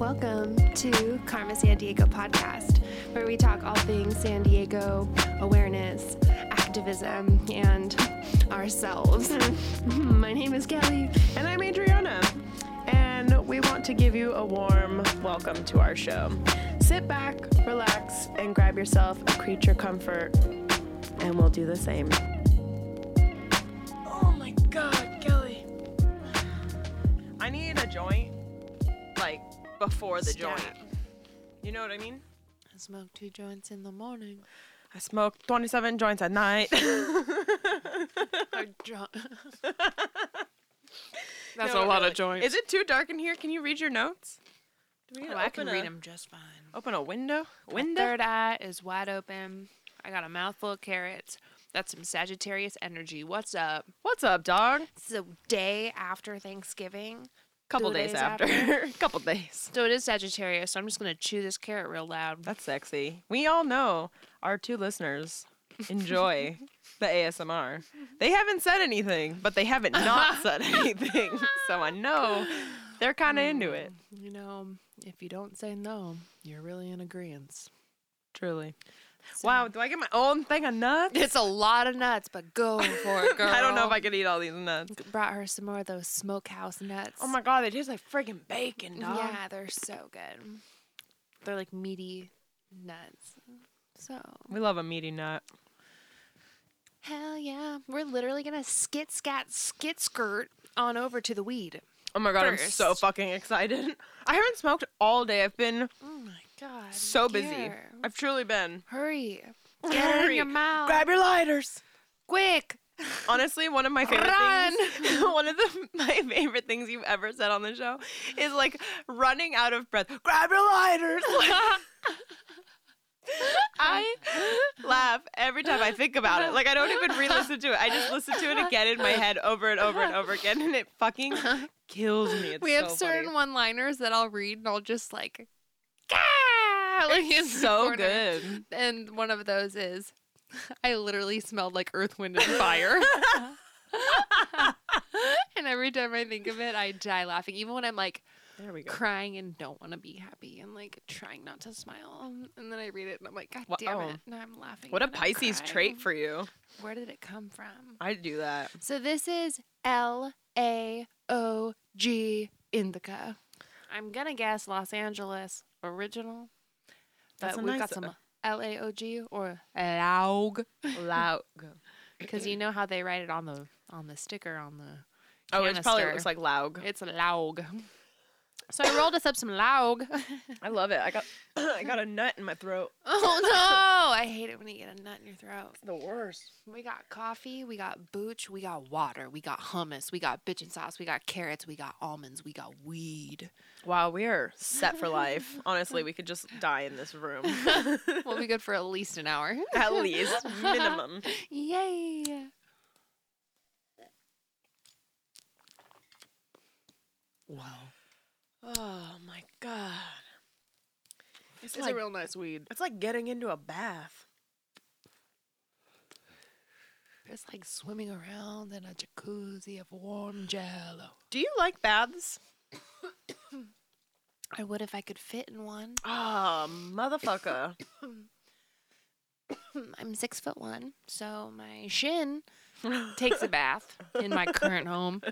Welcome to Karma San Diego podcast, where we talk all things San Diego awareness, activism, and ourselves. My name is Kelly. And I'm Adriana. And we want to give you a warm welcome to our show. Sit back, relax, and grab yourself a creature comfort, and we'll do the same. Before the Stat. joint. You know what I mean? I smoke two joints in the morning. I smoke 27 joints at night. Or drunk. That's a lot of joints. Is it too dark in here? Can you read your notes? Do we Oh, I can open read them just fine. Open a window? My Window? third eye is wide open. I got a mouthful of carrots. That's some Sagittarius energy. What's up? What's up, dog? It's the day after Thanksgiving. Couple days, days after. after. Couple days. So it is Sagittarius, so I'm just gonna chew this carrot real loud. That's sexy. We all know our two listeners enjoy the ASMR. They haven't said anything, but they haven't not said anything. So I know they're kind of into it. You know, if you don't say no, you're really in agreement. Truly. Wow, do I get my own thing of nuts? It's a lot of nuts, but go for it, girl. I don't know if I could eat all these nuts. brought her some more of those smokehouse nuts. Oh my god, they taste like friggin' bacon, dog. Yeah, they're so good. They're like meaty nuts. So We love a meaty nut. hell yeah, we're literally gonna skit scat skit skirt on over to the weed. Oh my god, I'm so fucking excited. I haven't smoked all day. I've been Oh my god, so busy. I've truly been. Hurry, get it in Hurry. your mouth, Grab your lighters. quick. Honestly, one of my favorite Run. things, one of the, my favorite things you've ever said on the show is like running out of breath. Grab your lighters. I laugh every time I think about it. Like I don't even re-listen to it. I just listen to it again in my head over and over and over again, and it fucking kills me. It's we have so certain funny. one-liners that I'll read and I'll just like, "Gah!" like in It's the so corner. good. And one of those is, I literally smelled like earth, wind, and fire. and every time I think of it, I die laughing. Even when I'm like There we go. crying and don't want to be happy and like trying not to smile. And then I read it and I'm like, God Wha- damn it. And I'm laughing. What a and I'm Pisces crying. trait for you. Where did it come from? I do that. So this is L A O G Indica. I'm gonna guess Los Angeles original, but we've got some uh, L A O G or Laug Loud. because you know how they write it on the on the sticker on the. Oh, it probably looks like Laug. It's Laug. So I rolled us up some Laug. I love it. I got I got a nut in my throat. oh no! I hate it when you get a nut in your throat. The worst. We got coffee, we got booch, we got water, we got hummus, we got bitchin' sauce, we got carrots, we got almonds, we got weed. Wow, we are set for life. Honestly, we could just die in this room. We'll be good for at least an hour. At least, minimum. Yay! Wow. Oh my god. It's, It's like, a real nice weed. it's like getting into a bath. It's like swimming around in a jacuzzi of warm jello. Do you like baths? I would if I could fit in one. Ah, motherfucker. I'm six foot one, so my shin takes a bath in my current home.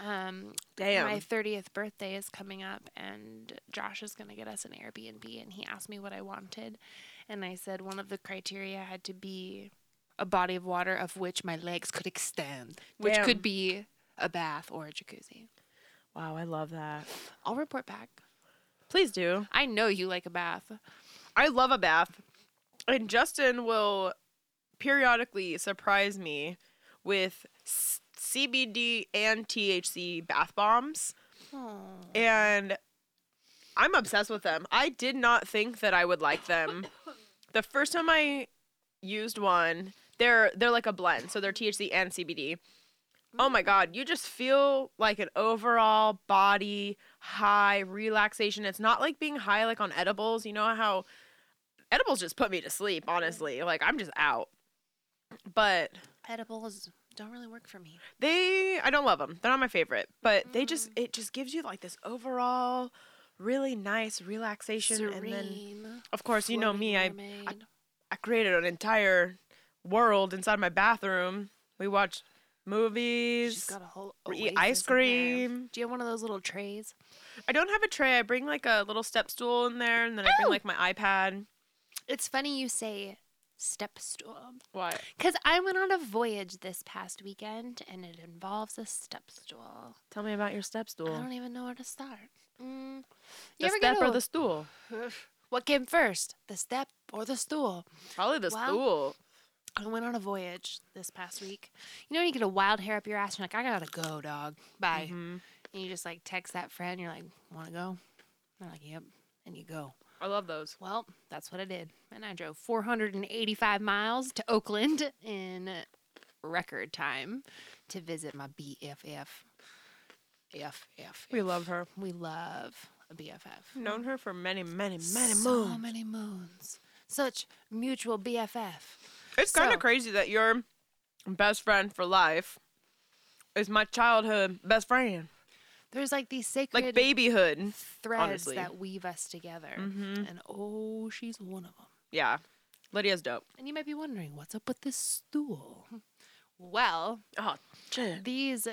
Um, Damn. my 30th birthday is coming up, and Josh is going to get us an Airbnb. And he asked me what I wanted. And I said one of the criteria had to be a body of water of which my legs could extend, which Damn. could be a bath or a jacuzzi. wow, I love that. I'll report back. Please do. I know you like a bath. I love a bath. And Justin will periodically surprise me with s- CBD and THC bath bombs. And I'm obsessed with them. I did not think that I would like them. the first time I used one, they're they're like a blend, so they're THC and CBD. Oh my god, you just feel like an overall body high relaxation. It's not like being high like on edibles. You know how edibles just put me to sleep, honestly. Like I'm just out. But Edibles don't really work for me. They I don't love them. They're not my favorite, but they just mm. it just gives you like this overall really nice relaxation and then of course, you know me, I, I. I created an entire world inside my bathroom. We watched movies. She's got a whole. eat ice cream. Do you have one of those little trays? I don't have a tray. I bring like a little step stool in there, and then I bring like my iPad. It's funny you say step stool. Why? Because I went on a voyage this past weekend and it involves a step stool. Tell me about your step stool. I don't even know where to start. Mm. You The ever step get or the stool? What came first, the step or the stool? Probably the Well, stool. I went on a voyage this past week. You know when you get a wild hair up your ass, and you're like, I gotta go, dog. Bye. Mhm. And you just like text that friend, you're like, wanna go? They're like, yep. And you go. I love those. Well, that's what I did. And I drove 485 miles to Oakland in record time to visit my BFF. FF. We love her. We love a BFF. Known her for many, many, many so moons. So many moons. Such mutual BFF. It's kind of crazy that your best friend for life is my childhood best friend, There's like these sacred like babyhood. threads honestly. that weave us together. Mhm. And oh, she's one of them. Yeah, Lydia's dope. And you might be wondering, what's up with this stool? Well, Oh, shit. these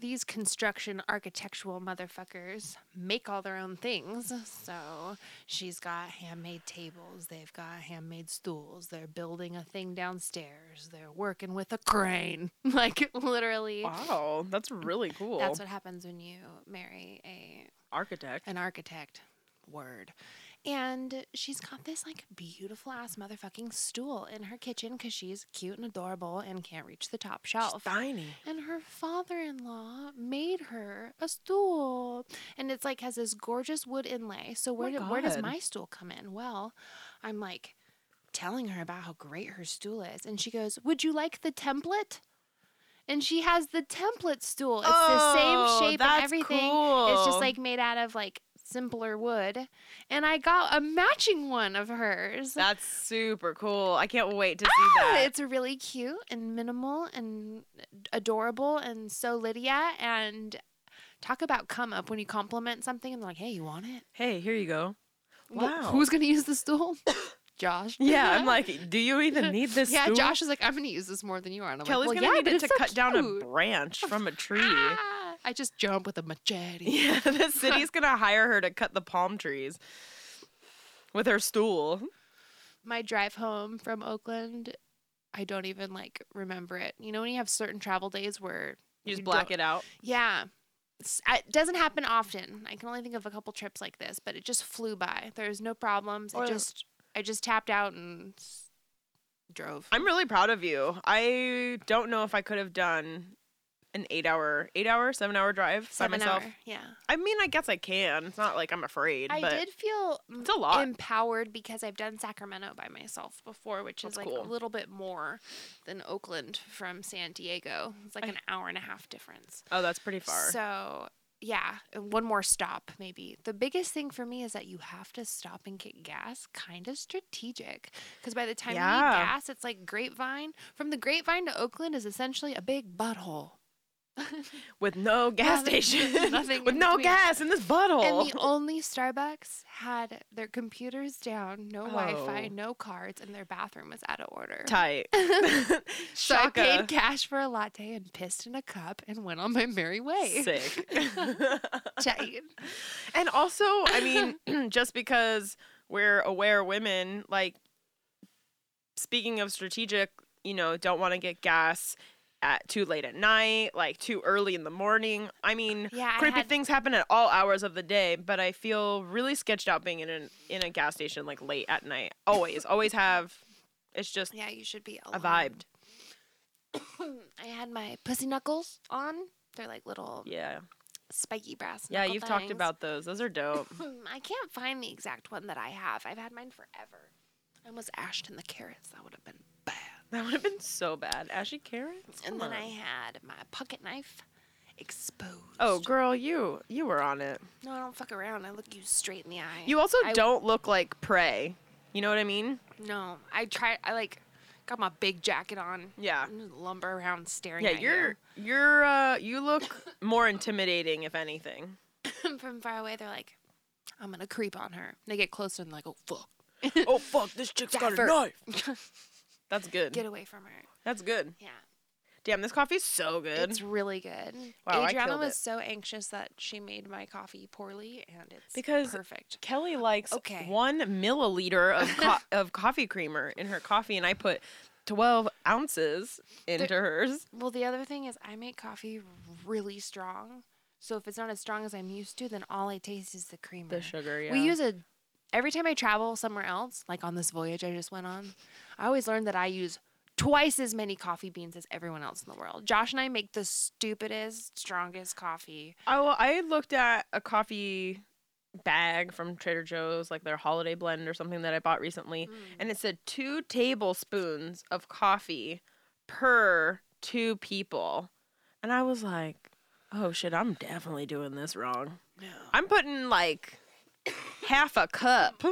these construction architectural motherfuckers make all their own things. So she's got handmade tables, they've got handmade stools, they're building a thing downstairs, they're working with a crane. like literally Wow, that's really cool. that's what happens when you marry a architect. an architect word. And she's got this like beautiful ass motherfucking stool in her kitchen because she's cute and adorable and can't reach the top shelf. Tiny. And her father in law made her a stool. And it's like has this gorgeous wood inlay. So oh where, my do, where does my stool come in? Well, I'm like telling her about how great her stool is. And she goes, Would you like the template? And she has the template stool. It's the Oh, same shape that's and everything. It's just like made out of like simpler wood. And I got a matching one of hers. That's super cool. I can't wait to see Ah, that. It's really cute and minimal and adorable and so Lydia and talk about come up when you compliment something and like, hey, you want it? hey, here you go. Well, Wow. who's gonna use the stool? Josh. Yeah, I'm like, do you even need this? Stool? Yeah. stool? Josh is like, I'm gonna use this more than you are. And I'm Kelly's like, well, gonna yeah, need it to so cut down a branch from a tree. Ah, I just jump with a machete. Yeah, the city's gonna hire her to cut the palm trees with her stool. My drive home from Oakland, I don't even like remember it. You know when you have certain travel days where You just black don't- it out. Yeah. It's- It doesn't happen often. I can only think of a couple trips like this, but it just flew by. There was no problems. It Or- just I just tapped out and drove. I'm really proud of you. I don't know if I could have done an eight hour, eight hour, seven hour drive Seven by myself. hour. Yeah. I mean, I guess I can. It's not like I'm afraid, I did feel it's a lot. empowered because I've done Sacramento by myself before, which is like cool. a little bit more than Oakland from San Diego. It's like I- an hour and a half difference. oh, that's pretty far. So yeah, one more stop maybe. The biggest thing for me is that you have to stop and get gas, kind of strategic. Because by the time you Yeah. need gas, it's like Grapevine. From the Grapevine to Oakland is essentially a big butthole. with no gas Nothing- station, nothing with no between. gas in this butthole. And the only Starbucks had their computers down, no Wi-Fi, Oh. no cards, and their bathroom was out of order. tight. So I paid cash for a latte and pissed in a cup and went on my merry way. Sick. Tight. and also, I mean, just because we're aware women, like speaking of strategic, you know, don't want to get gas at too late at night, like too early in the morning. I mean, Yeah, I creepy had- things happen at all hours of the day, but I feel really sketched out being in an in a gas station like late at night. Always, always have. It's just Yeah, you should be a vibed. I had my pussy knuckles on. They're like little Yeah, spiky brass. yeah. You've talked about those. Those are dope. I can't find the exact one that I have. I've had mine forever. I almost ashed in the carrots. That would have been. That would have been so bad. Ashy carrots. And then on. I had my pocket knife exposed. Oh, girl, you you were on it. no, I don't fuck around. I look you straight in the eye. You also I- don't look like prey. You know what I mean? No, I try. I like Got my big jacket on. Yeah. I'm just lumber around staring Yeah, at you're you're uh you look more intimidating if anything. From far away, they're like, I'm gonna creep on her. They get closer and like, oh fuck. oh fuck, this chick's got a knife. That's good. Get away from her. That's good. Yeah. Damn, this coffee's so good. It's really good. Wow, Adriana was it. so anxious that she made my coffee poorly, and it's Because- perfect. Kelly likes Okay. one milliliter of co- of coffee creamer in her coffee, and I put twelve ounces into hers. Well, the other thing is I make coffee really strong. So if it's not as strong as I'm used to, then all I taste is the creamer. The sugar, yeah. We use a every time I travel somewhere else, like on this voyage I just went on. I always learn that I use twice as many coffee beans as everyone else in the world. Josh and I make the stupidest, strongest coffee. I well, I looked at a coffee bag from Trader Joe's, like their holiday blend or something that I bought recently, mm. and it said two tablespoons of coffee per two people, and I was like, "Oh shit, I'm definitely doing this wrong." No. I'm putting like half a cup.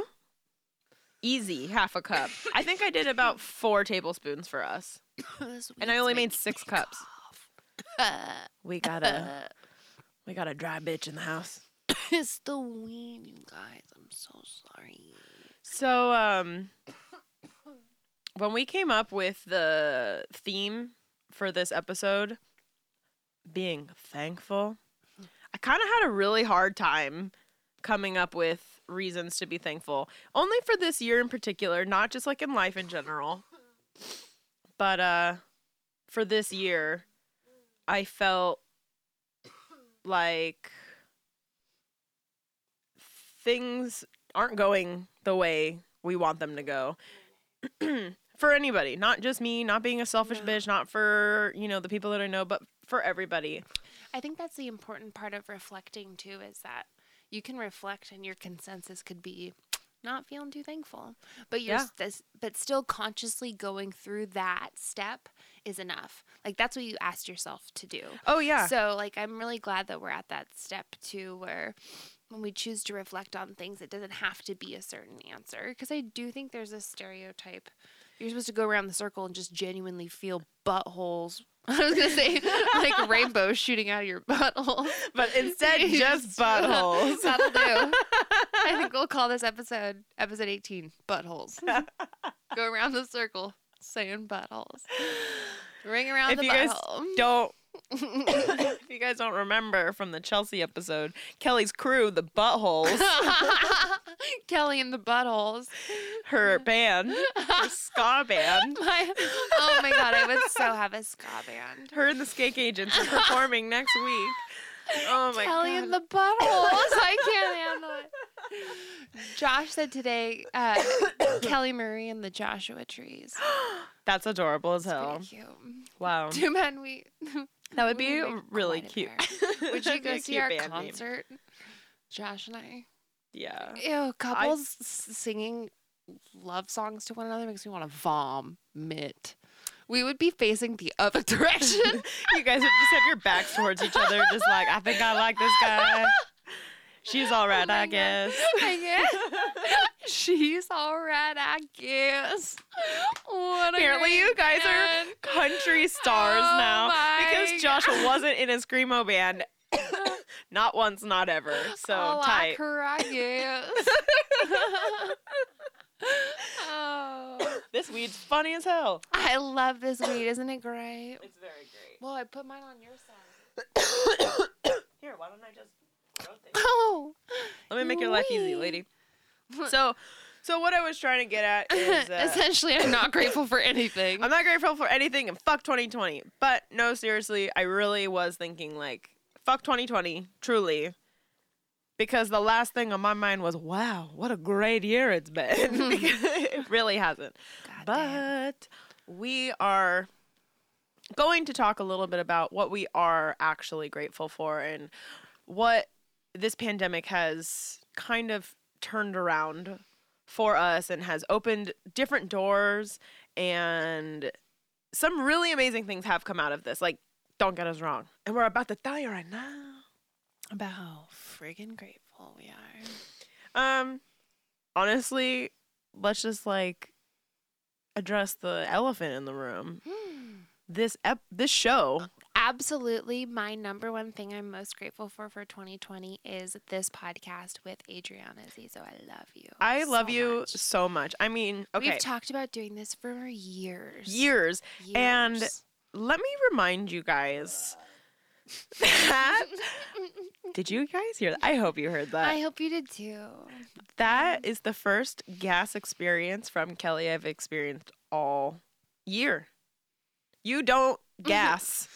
Easy, half a cup. I think I did about four tablespoons for us, and I only made six cups. We got a we got a dry bitch in the house. it's the weed, you guys. I'm so sorry. So, um, when we came up with the theme for this episode, being thankful, I kind of had a really hard time coming up with reasons to be thankful. Only for this year in particular, not just like in life in general. But uh for this year, I felt like things aren't going the way we want them to go. for anybody, not just me, not being a selfish No. bitch, not for, you know, the people that I know, but for everybody. I think that's the important part of reflecting too is that you can reflect and your consensus could be not feeling too thankful. But you're Yeah. s- but still consciously going through that step is enough. Like that's what you asked yourself to do. Oh yeah. So like I'm really glad that we're at that step too where when we choose to reflect on things it doesn't have to be a certain answer because I do think there's a stereotype. You're supposed to go around the circle and just genuinely feel buttholes. I was gonna say like rainbows shooting out of your butthole. but instead You just buttholes. That'll do. I think we'll call this episode episode 18 buttholes. go around the circle saying buttholes. Ring around if the you guys butthole. don't if you guys don't remember from the Chelsea episode, Kelly's crew, the buttholes, Kelly and the buttholes. her band, her ska band. My, oh my god, I would so have a ska band. Her and the Skate Agents are performing next week. Oh my god. Kelly god. and the buttholes. I can't handle it. Josh said today, uh, Kelly Murray and the Joshua trees. That's adorable as hell. Wow. Too bad we. That would be really cute. Would you go see our band name. concert? Josh and I. Yeah. Ew, couples s- singing love songs to one another makes me want to vomit. We would be facing the other direction. you guys would just have your backs towards each other, just like, I think I like this guy. She's all right, Oh I guess. I guess. She's all right, I guess. What Apparently, you guys are country stars Oh now because Josh wasn't in a screamo band, not once, not ever. So tight. I cry, yes. oh, This weed's funny as hell. I love this weed. Isn't it great? It's very great. Well, I put mine on your side. Here, why don't I just? Oh, Let me make your life easy, lady. So, so what I was trying to get at is uh, essentially, I'm not grateful for anything. I'm not grateful for anything and fuck 2020. But no, seriously, I really was thinking like fuck 2020, truly. Because the last thing on my mind was, wow, what a great year it's been. It really hasn't. Goddamn. But we are going to talk a little bit about what we are actually grateful for and what this pandemic has kind of turned around for us and has opened different doors and some really amazing things have come out of this. Like, don't get us wrong. And we're about to tell you right now. about how friggin' grateful we are. Um, honestly, let's just like address the elephant in the room. This ep- this show. Absolutely. My number one thing I'm most grateful for for 2020 is this podcast with Adriana Zizo. I love you. I love so you much. so much. I mean, okay, We've talked about doing this for years. years. And Let me remind you guys that. Did you guys hear that? I hope you heard that. I hope you did too. That mm. is the first gas experience from Kelly I've experienced all year. You don't gas.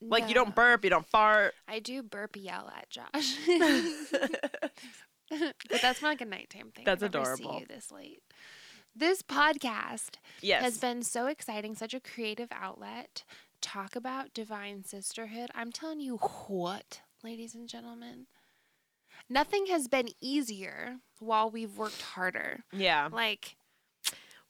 Like you don't burp, you don't fart. I do burp yell at Josh. but that's more like a nighttime thing. That's adorable. See you this late. This podcast yes. has been so exciting, such a creative outlet. Talk about divine sisterhood. I'm telling you what, ladies and gentlemen. Nothing has been easier while we've worked harder. yeah. Like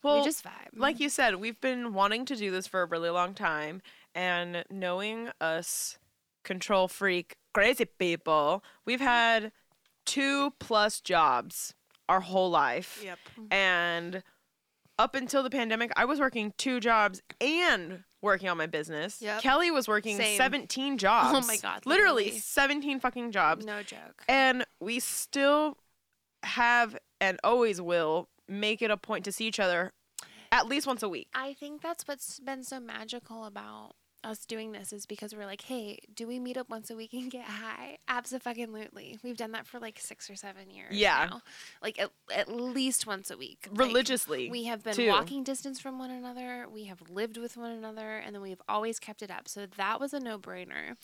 Well, we just vibe. like you said, we've been wanting to do this for a really long time, and knowing us control freak, crazy people, we've had two plus jobs our whole life. Yep. Mm-hmm. And up until the pandemic, I was working two jobs and working on my business. Yep. Kelly was working Same. 17 jobs. Oh my God, Literally, literally. 17 fucking jobs. no joke. And we still have and always will make it a point to see each other at least once a week. I think that's what's been so magical about us doing this is because we're like, hey, do we meet up once a week and get high? Absolutely. We've done that for like six or seven years. Yeah. now. Like at, at least once a week. Like, Religiously. we have been too. walking distance from one another. We have lived with one another, and then we've always kept it up. So that was a no brainer.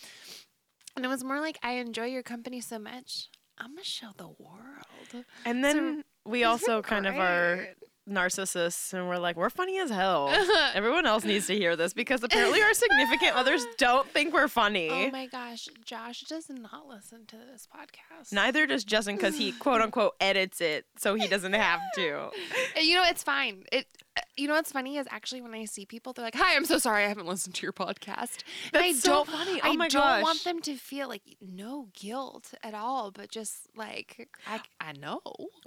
And it was more like, I enjoy your company so much. I'm going to show the world. and then we also kind of are. Narcissists and we're like, we're funny as hell. Everyone else needs to hear this because apparently our significant others don't think we're funny. Oh my gosh, Josh does not listen to this podcast. Neither does Justin because he quote unquote edits it so he doesn't have to. You know, it's fine. It. You know what's funny is actually when I see people, they're like, "Hi, I'm so sorry, I haven't listened to your podcast." And I That's so don't, funny. Oh I Oh my don't gosh. want them to feel like no guilt at all, but just like I, I know.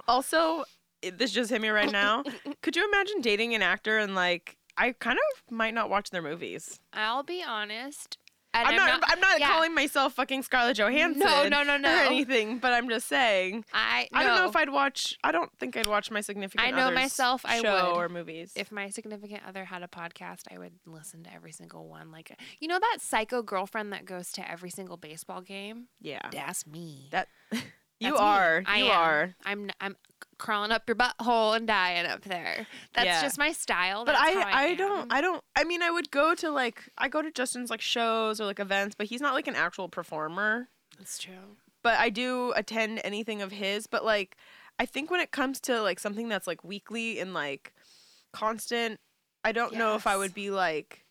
Also, this just hit me right now. Could you imagine dating an actor and like I kind of might not watch their movies. I'll be honest. And I'm, not, I'm not yeah. calling myself fucking Scarlett Johansson. No, no, no, no. Or anything, but I'm just saying. I. I don't know if I'd watch. I don't think I'd watch my significant. I know other's myself, I show would. or movies. if my significant other had a podcast, I would listen to every single one. Like, you know that psycho girlfriend that goes to every single baseball game? yeah, That's me. that you That's me. are. I you am. are. I'm I'm crawling up your butthole and dying up there. That's Yeah. just my style. But That's I, how I, I, don't. I don't. I mean, I would go to like, I go to Justin's like shows or like events, but he's not like an actual performer. That's true. But I do attend anything of his. But like, I think when it comes to like something that's like weekly and like constant, I don't know if I would be like.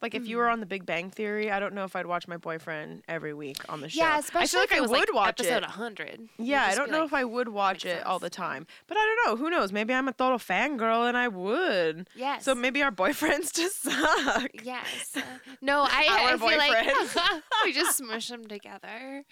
Like if you were on The Big Bang Theory, I don't know if I'd watch my boyfriend every week on the show. Yeah, especially I feel like if it I was would like watch episode it. 100. Yeah, I don't know if I would watch makes it all the time. But I don't know. Who knows? Maybe I'm a total fangirl and I would. Yes. So maybe our boyfriends just suck. Yes. Uh, no, I, Our I feel like we just smush them together.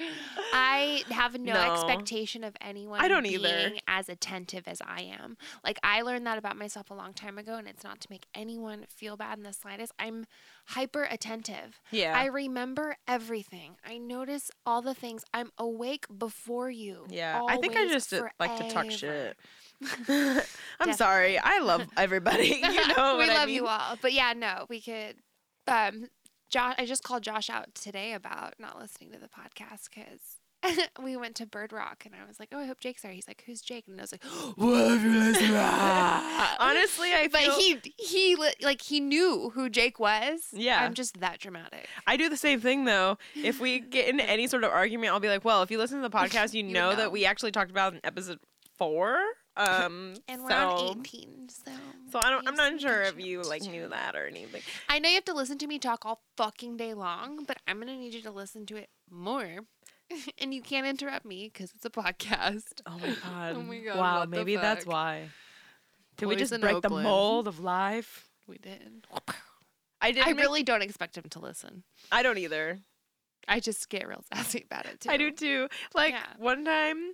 I have no, No. expectation of anyone I don't being either. as attentive as I am. Like I learned that about myself a long time ago and it's not to make anyone feel bad in the slightest. I'm hyper attentive. Yeah. I remember everything. I notice all the things. I'm awake before you. yeah. I think I just uh, like to talk shit. I'm sorry. I love everybody. You know we what I love mean? you all. But yeah, no, we could. Um, Josh, I just called Josh out today about not listening to the podcast because we went to Bird Rock and I was like, "Oh, I hope Jake's there." He's like, "Who's Jake?" And I was like, "What have you listened to?" Honestly, I but feel he he li- like he knew who Jake was. Yeah. I'm just that dramatic. I do the same thing though. If we get into any sort of argument, I'll be like, "Well, if you listen to the podcast, you, You know, know. that we actually talked about in episode four. Um, And we're so, on 18, so So I don't. I'm not sure if you like knew that or anything. I know you have to listen to me talk all fucking day long, but I'm gonna need you to listen to it more. and you can't interrupt me because it's a podcast. Oh my god. Oh my God, Wow, maybe that's why. Did we just break the mold of life? We did. I didn't. I make- really don't expect him to listen. I don't either. I just get real sassy about it too. I do too. Like Yeah. one time,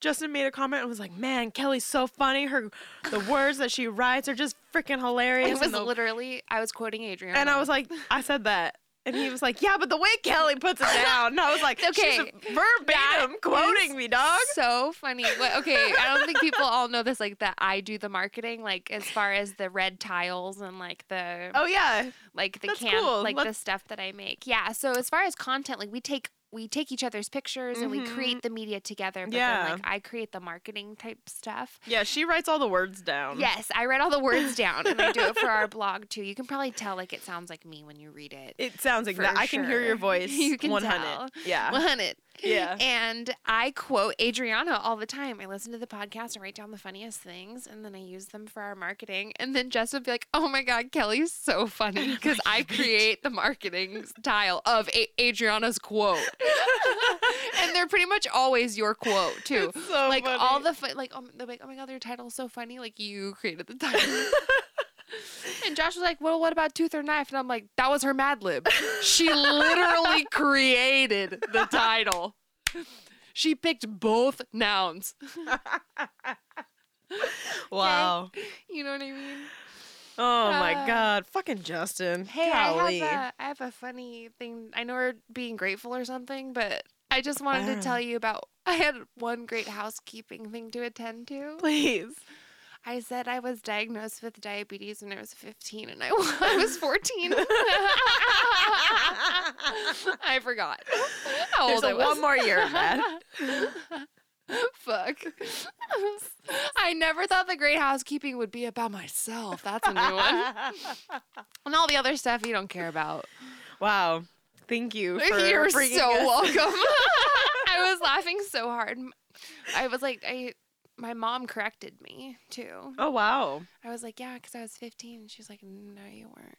Justin made a comment and was like, "Man, Kelly's so funny. Her the words that she writes are just freaking hilarious." It was the- literally I was quoting Adrian, and I was like, I said that. And he was like, "Yeah, but the way Kelly puts it down." And I was like, Okay, "She's verbatim quoting me, dog." so funny. But okay, I don't think people all know this. Like that, I do the marketing. Like as far as the red tiles and like the Oh yeah, like the that's can cool. like the Let's- stuff that I make. Yeah. So as far as content, like we take we take each other's pictures and we create mm-hmm. the media together. But Yeah. then like I create the marketing type stuff. yeah. She writes all the words down. Yes, I write all the words down and I do it for our blog too. You can probably tell like it sounds like me when you read it. It sounds like that. I can hear your voice. You can 100. tell. Yeah. 100. Yeah. And I quote Adriana all the time. I listen to the podcast and write down the funniest things, and then I use them for our marketing. And then Jess would be like, "Oh my God, Kelly's so funny because I create the marketing style of A- Adriana's quote." and they're pretty much always your quote too. So like funny. all the fu- like, oh, like, "Oh my God, their title's so funny." Like you created the title. And Josh was like, "Well, what about Tooth or Knife?" And I'm like, "That was her Mad Lib. She literally created the title. She picked both nouns. wow. You know what I mean? Oh my Uh, god. Fucking Justin. Hey, Golly. I have a, I have a funny thing. I know we're being grateful or something, but I just wanted to tell you about. I had one great housekeeping thing to attend to. Please. I said I was diagnosed with diabetes when I was 15, and I, I was 14. I forgot how There's old I was. one more year, man. Fuck. I never thought the great housekeeping would be about myself. That's a new one. And all the other stuff you don't care about. wow. Thank you for You're so us- welcome. I was laughing so hard. I was like, I. My mom corrected me too. Oh wow. I was like, yeah, because I was 15. And she's like, no, you weren't.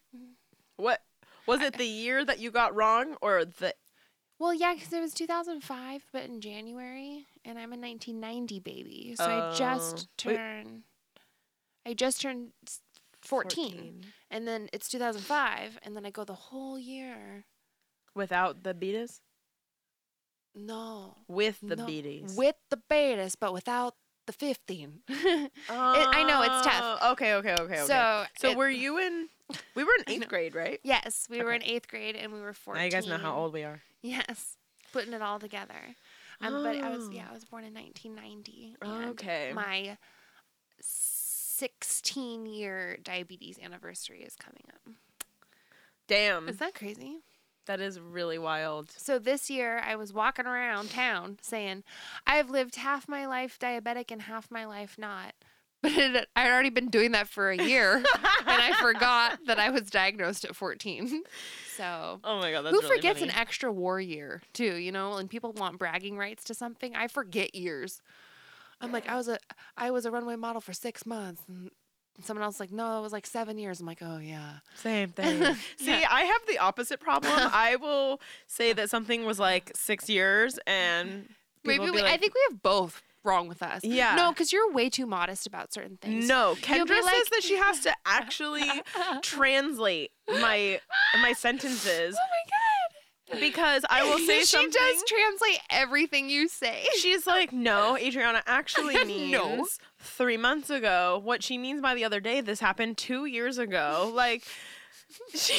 What was it the year that you got wrong or the Well, yeah, because it was 2005, but in January, and I'm a 1990 baby, so I Oh. just Wait. turned. I just turned s- 14, and then it's 2005, and then I go the whole year. Without the beatus? No, With the no, beaties. with the betas, but without the 15. I know, it's tough. Oh, Okay, okay, okay, okay. So, So it- were you in? We were in eighth grade, right? yes, we were in eighth grade, and we were 14. Now you guys know how old we are. Yes, putting it all together. Um, but I was Oh. yeah, I was born in 1990. and Okay. My 16 year diabetes anniversary is coming up. Damn, Is that crazy? That is really wild. So this year I was walking around town saying, I've lived half my life diabetic and half my life not. But it, I had already been doing that for a year and I forgot that I was diagnosed at 14. So Oh my god, that's who really forgets funny. an extra war year too? You know, and people want bragging rights to something. I forget years. I'm like, I was a I was a runway model for six months, and someone else is like, no, it was like seven years. I'm like, oh yeah. Same thing. See, Yeah. I have the opposite problem. I will say that something was like six years, and Maybe people we, be I think we have both wrong with us. Yeah. No, because you're way too modest about certain things. No, Kendra be says that she has to actually translate my my sentences Oh my god. Because I will say something. she something. does translate everything you say. She's like, no, Adriana actually means No. three months ago. What she means by the other day, this happened two years ago. Like, she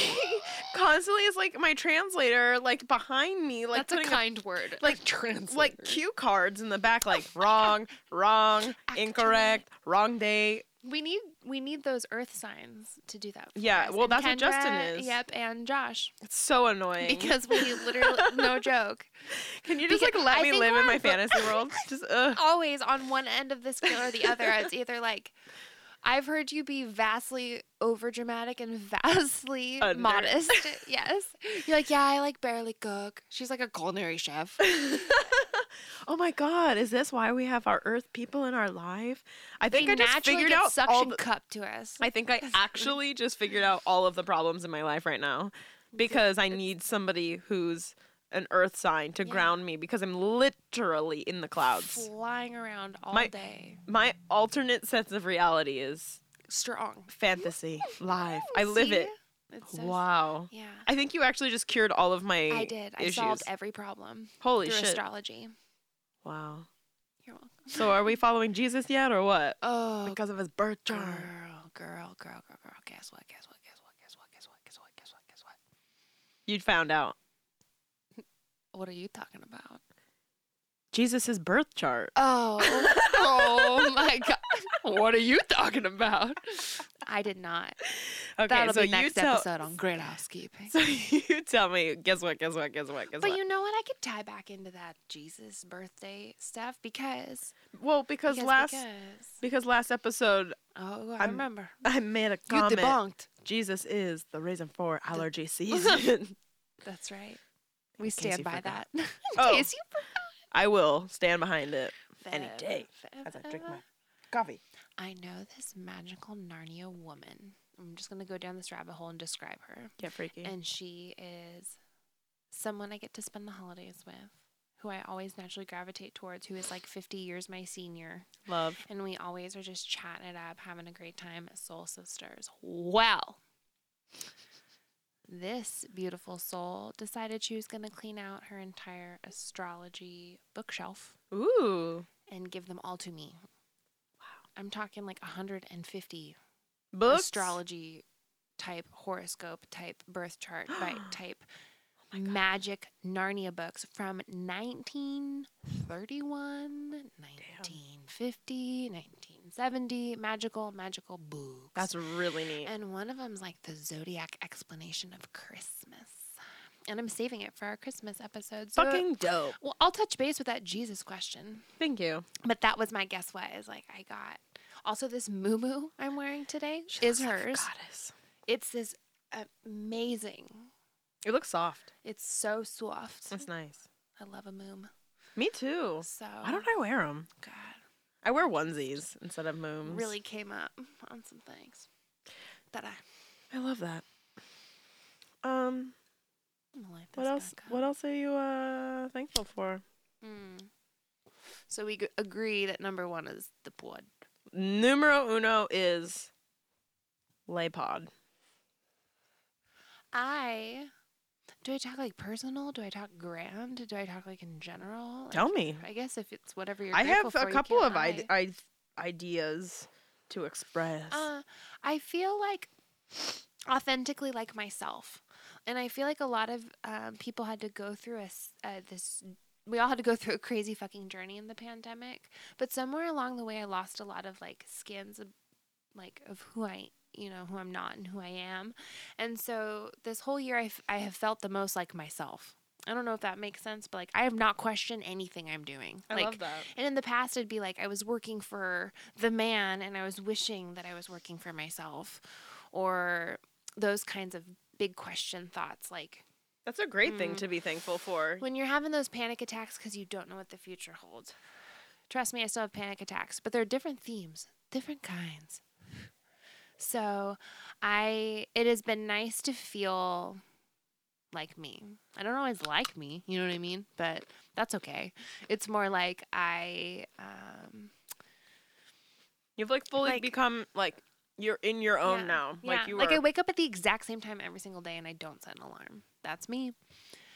constantly is like my translator, like behind me, like That's a kind word. like translate. like cue cards in the back, like wrong, wrong, incorrect, wrong date. we need we need those earth signs to do that. Yeah, us. well, And that's what Justin is. Yep, and Josh It's so annoying. because we literally no joke. Can you just because like let me live in my fantasy world? Just ugh. Always on one end of the scale or the other. It's either like. I've heard you be vastly over dramatic and vastly Under. modest. yes. You're like, yeah, I like barely cook. She's like a culinary chef. Oh my god, is this why we have our Earth people in our life? I think They I just figured out suction all the, cup to us. I think I actually just figured out all of the problems in my life right now because I need somebody who's an Earth sign to Yeah. ground me because I'm literally in the clouds. Flying around all My- day. My alternate sense of reality is Strong. fantasy, live. I live it. See? So- Wow. Yeah. I think you actually just cured all of my I did. I issues. solved every problem Holy through shit. astrology. Wow. You're welcome. So are we following Jesus yet or what? Oh, Because of his birth girl, chart. girl, girl, girl, girl. Guess what? Guess what? Guess what? Guess what? Guess what? Guess what? Guess what? Guess what? You'd found out. What are you talking about? Jesus' birth chart. Oh, oh my god! What are you talking about? I did not. Okay, That'll so be you next tell. episode on great housekeeping. So you tell me. Guess what? Guess what? Guess what? Guess what. But what? you know what? I could tie back into that Jesus birthday stuff because well, because, because, last because because last episode oh, I I'm- remember I made a you comment. debunked. Jesus is the reason for allergy season. That's right. We case stand you by forgot. that. In Oh. case you forgot. I will stand behind it any day as I drink my forever. Coffee. I know this magical Narnia woman. I'm just gonna go down this rabbit hole and describe her. Get freaky. And she is someone I get to spend the holidays with, who I always naturally gravitate towards, who is like 50 years my senior. Love. And we always are just chatting it up, having a great time soul sisters. Well, this beautiful soul decided she was going to clean out her entire astrology bookshelf Ooh. and give them all to me. I'm talking like 150 Books. astrology type horoscope type birth chart by type oh magic Narnia books from 1931, 1950, 1970. Magical, magical books. That's really neat. and one of them's like the zodiac explanation of Christmas. And I'm saving it for our Christmas episode. So, Fucking dope. well, I'll touch base with that Jesus question. Thank you. But that was my guess what is like I got. Also, this moo I'm wearing today is hers. goddess. It's this amazing. It looks soft. It's so soft. That's nice. I love a moom. Me too. So Why don't I wear them? God I wear onesies instead of mooms. really came up on some things that I I love that. Um, I'm gonna light what else? What else are you uh thankful for? Mm. So we g- agree that number one is the pod. Numero uno is Laypod. I do I talk like personal? Do I talk grand? Do I talk like in general? Like, Tell me. I guess if it's whatever you're. I have a couple of I- I- ideas to express. Uh, I feel like authentically like myself, and I feel like a lot of um, people had to go through a uh, this. We all had to go through a crazy fucking journey in the pandemic, but somewhere along the way, I lost a lot of like skins, of, like of who I, you know, who I'm not and who I am, and so this whole year, I, f- I have felt the most like myself. I don't know if that makes sense, but like I have not questioned anything I'm doing. I like, love that. and in the past, it'd be like I was working for the man and I was wishing that I was working for myself, or those kinds of big question thoughts. Like That's a great thing Mm. to be thankful for. when you're having those panic attacks because you don't know what the future holds. Trust me, I still have panic attacks, but they're different themes, different kinds. So I, it has been nice to feel like me. I don't always like me, you know what I mean? But that's okay. It's more like I, um, You've like fully Like- become like you're in your own Yeah, now. Yeah. Like you like. I wake up at the exact same time every single day and I don't set an alarm. That's me.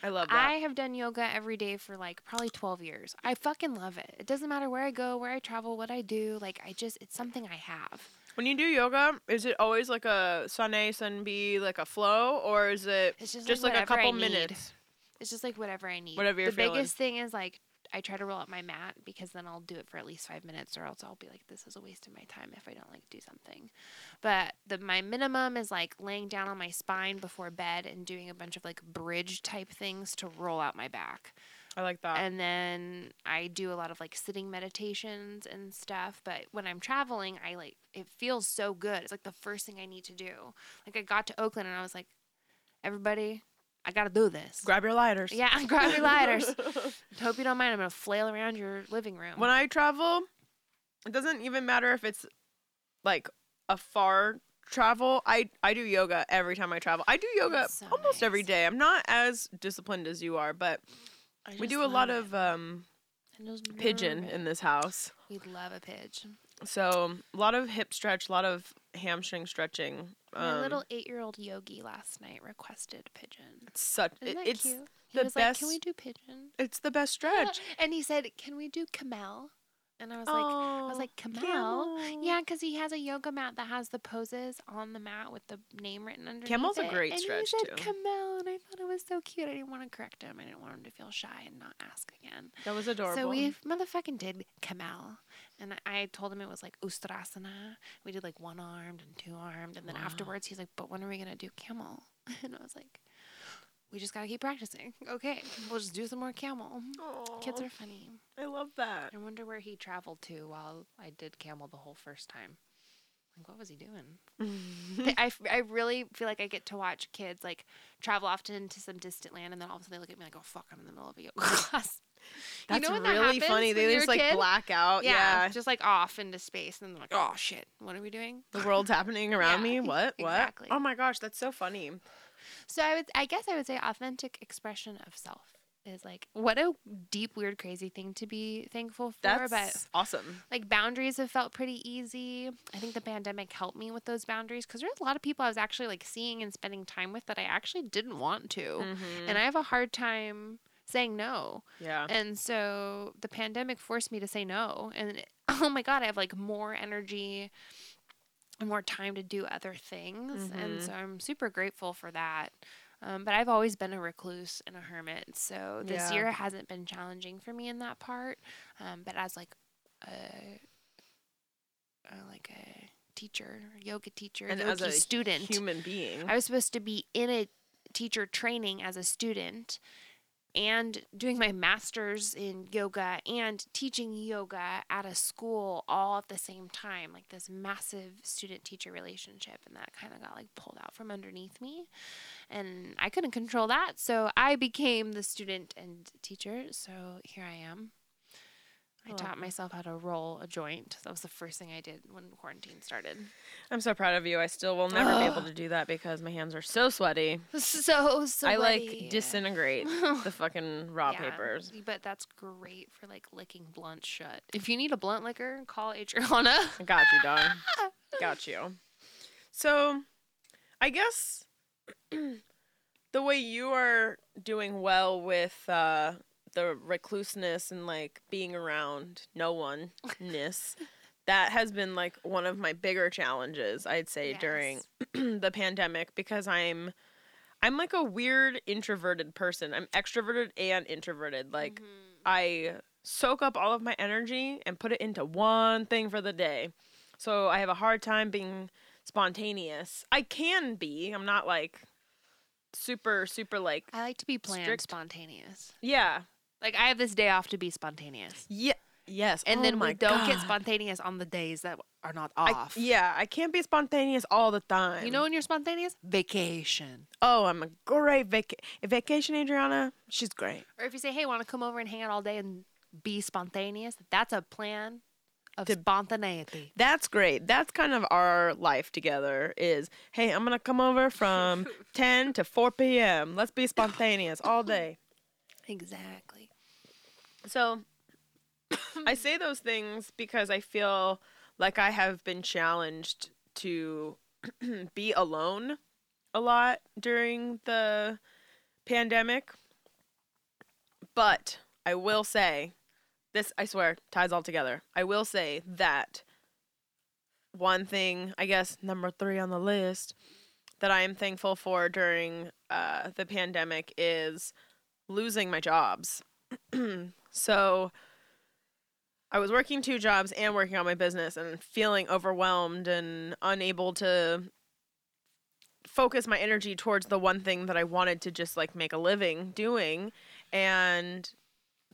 I love that. I have done yoga every day for like probably 12 years. I fucking love it. It doesn't matter where I go, where I travel, what I do. Like I just it's something I have. when you do yoga, is it always like a sun A, sun B, like a flow, or is it It's just, just like, like, a couple minutes? It's just like whatever I need. Whatever you're the feeling. biggest thing is like I try to roll out my mat because then I'll do it for at least five minutes, or else I'll be like, this is a waste of my time if I don't like do something. But the my minimum is like laying down on my spine before bed and doing a bunch of like bridge type things to roll out my back. I like that. and then I do a lot of like sitting meditations and stuff. But when I'm traveling, I like it feels so good. It's like the first thing I need to do. Like I got to Oakland and I was like, everybody, I got to do this. Grab your lighters. yeah, grab your lighters. Hope you don't mind. I'm gonna flail around your living room. when I travel, it doesn't even matter if it's like a far travel. I I do yoga every time I travel. I do yoga so almost every nice. day. I'm not as disciplined as you are, but we do a lot love of um it. Pigeon in this house. We'd love a pigeon. So a lot of hip stretch, a lot of hamstring stretching. My Um, little eight-year-old yogi last night requested pigeon. it's such Isn't it- that it's cute? He the was like, "Can we do pigeon?" it's the best stretch. And he said, "Can we do camel?" And I was like, I was oh, like, Camel. Yeah, because he has a yoga mat that has the poses on the mat with the name written underneath. Camel's a great and stretch, he said too. Camel, and I thought it was so cute. I didn't want to correct him. I didn't want him to feel shy and not ask again. That was adorable. So we motherfucking did Camel, and I I told him it was like Ustrasana. We did like one armed and two armed, and then Wow. afterwards he's like, "But when are we gonna do Camel?" And I was like. We just gotta keep practicing. Okay, we'll just do some more camel. Kids are funny. I love that. I wonder where he traveled to while I did camel the whole first time. Like, what was he doing? I, I, really feel like I get to watch kids like travel off to into some distant land, and then all of a sudden they look at me like, "Oh fuck, I'm in the middle of a yoga class." That's you know when that really funny. They just like black out. yeah, Yeah. just like off into space, and then they're like, "Oh shit, what are we doing?" The world's happening around Yeah, me. What? What? exactly. Oh my gosh, that's so funny. So I would, I guess I would say authentic expression of self is like what a deep, weird, crazy thing to be thankful for. That's but awesome. like boundaries have felt pretty easy. I think the pandemic helped me with those boundaries because there's a lot of people I was actually like seeing and spending time with that I actually didn't want to. Mhm. And I have a hard time saying no. yeah. And so the pandemic forced me to say no. And it- oh my God, I have like more energy more time to do other things. And Mhm. so I'm super grateful for that. Um, but I've always been a recluse and a hermit. So this Yeah. year hasn't been challenging for me in that part. Um, but as like a, uh, like a teacher, yoga teacher, And as a student, Human being. I was supposed to be in a teacher training as a student and doing my master's in yoga and teaching yoga at a school all at the same time like this massive student teacher relationship and that kind of got like pulled out from underneath me and I couldn't control that so I became the student and teacher so here I am I I taught myself how to roll a joint that was the first thing I did when quarantine started I'm so proud of you. I still will never be able to do that because my hands are so sweaty. so so I like disintegrate the fucking raw Yeah, papers. But that's great for like licking blunt shut. If you need a blunt licker, call Adriana. I got you, dog. got you. So, I guess the way you are doing well with uh, the recluseness and like being around no one ness, that has been like one of my bigger challenges, I'd say, during the pandemic because I'm. I'm like a weird introverted person. I'm extroverted and introverted. Like Mhm. I soak up all of my energy and put it into one thing for the day. So I have a hard time being spontaneous. I can be. I'm not like super super like I like to be planned, Strict. spontaneous. yeah. Like I have this day off to be spontaneous, Yeah. Yes. and oh then my we don't get spontaneous on the days that are not I- off. yeah, I can't be spontaneous all the time. You know when you're spontaneous? Vacation. Oh, I'm a great vac- vacation, Adriana. She's great. Or if you say, "Hey, want to come over and hang out all day and be spontaneous?" That's a plan of To- spontaneity. That's great. That's kind of our life together is, hey, I'm going to come over from 10 to 4 p.m. Let's be spontaneous all day. Exactly. So I say those things because I feel like I have been challenged to be alone a lot during the pandemic. But I will say this, I swear, ties all together. I will say that one thing, I guess, number three on the list that I am thankful for during uh, the pandemic is losing my jobs. so I was working two jobs and working on my business and feeling overwhelmed and unable to focus my energy towards the one thing that I wanted to just like make a living doing. And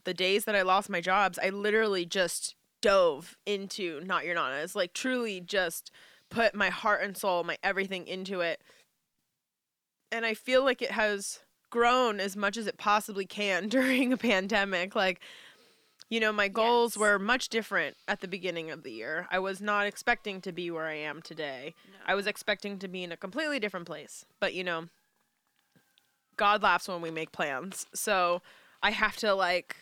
the days that I lost my jobs, I literally just dove into Not Your Nanas, like truly just put my heart and soul, my everything into it. And I feel like it has grown as much as it possibly can during a pandemic. Like, you know, my goals Yes. were much different at the beginning of the year. I was not expecting to be where I am today. I was expecting to be in a completely different place. But, you know, God laughs when we make plans. So I have to, like,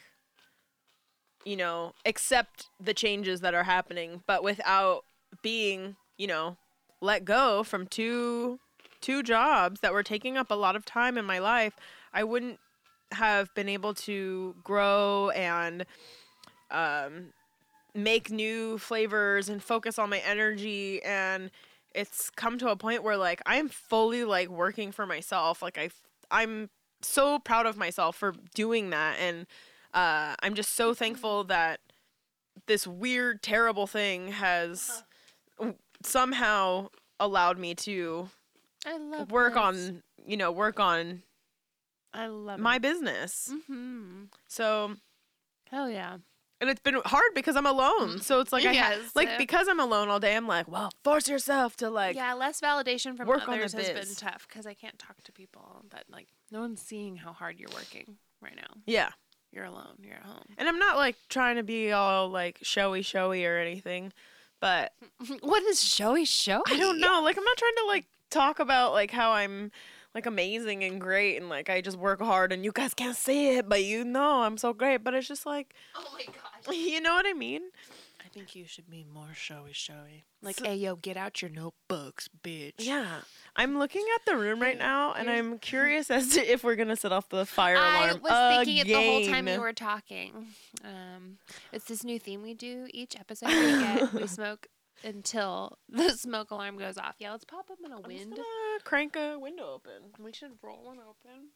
you know, accept the changes that are happening, but without being, you know, let go from two two jobs that were taking up a lot of time in my life, I wouldn't have been able to grow and um make new flavors and focus all my energy. And it's come to a point where like I am fully like working for myself. Like I I'm so proud of myself for doing that. And uh I'm just so thankful that this weird terrible thing has somehow allowed me to I love work this. on, you know, work on I love my business. Mm-hmm. So Hell yeah. and it's been hard because I'm alone. So it's like I ha- Yes. like because I'm alone all day. I'm like, well, force yourself to like. yeah, less validation from work on the others has been tough because I can't talk to people that like no one's seeing how hard you're working right now. Yeah, You're alone. You're at home. and I'm not like trying to be all like showy, showy or anything, but what is showy showy? I don't know. Like I'm not trying to like talk about like how I'm like amazing and great and like I just work hard and you guys can't see it, but you know I'm so great. But it's just like, Oh my gosh. you know what I mean? I think you should be more showy showy. Like, So- hey yo, get out your notebooks, bitch. Yeah. I'm looking at the room right now and I'm curious as to if we're gonna set off the fire alarm. I alarm. was thinking it the whole time again. you were talking. Um, it's this new theme we do each episode. We get we smoke until the smoke alarm goes off. Yeah, let's pop them in a I'm just wind. gonna crank a window open. We should roll one open.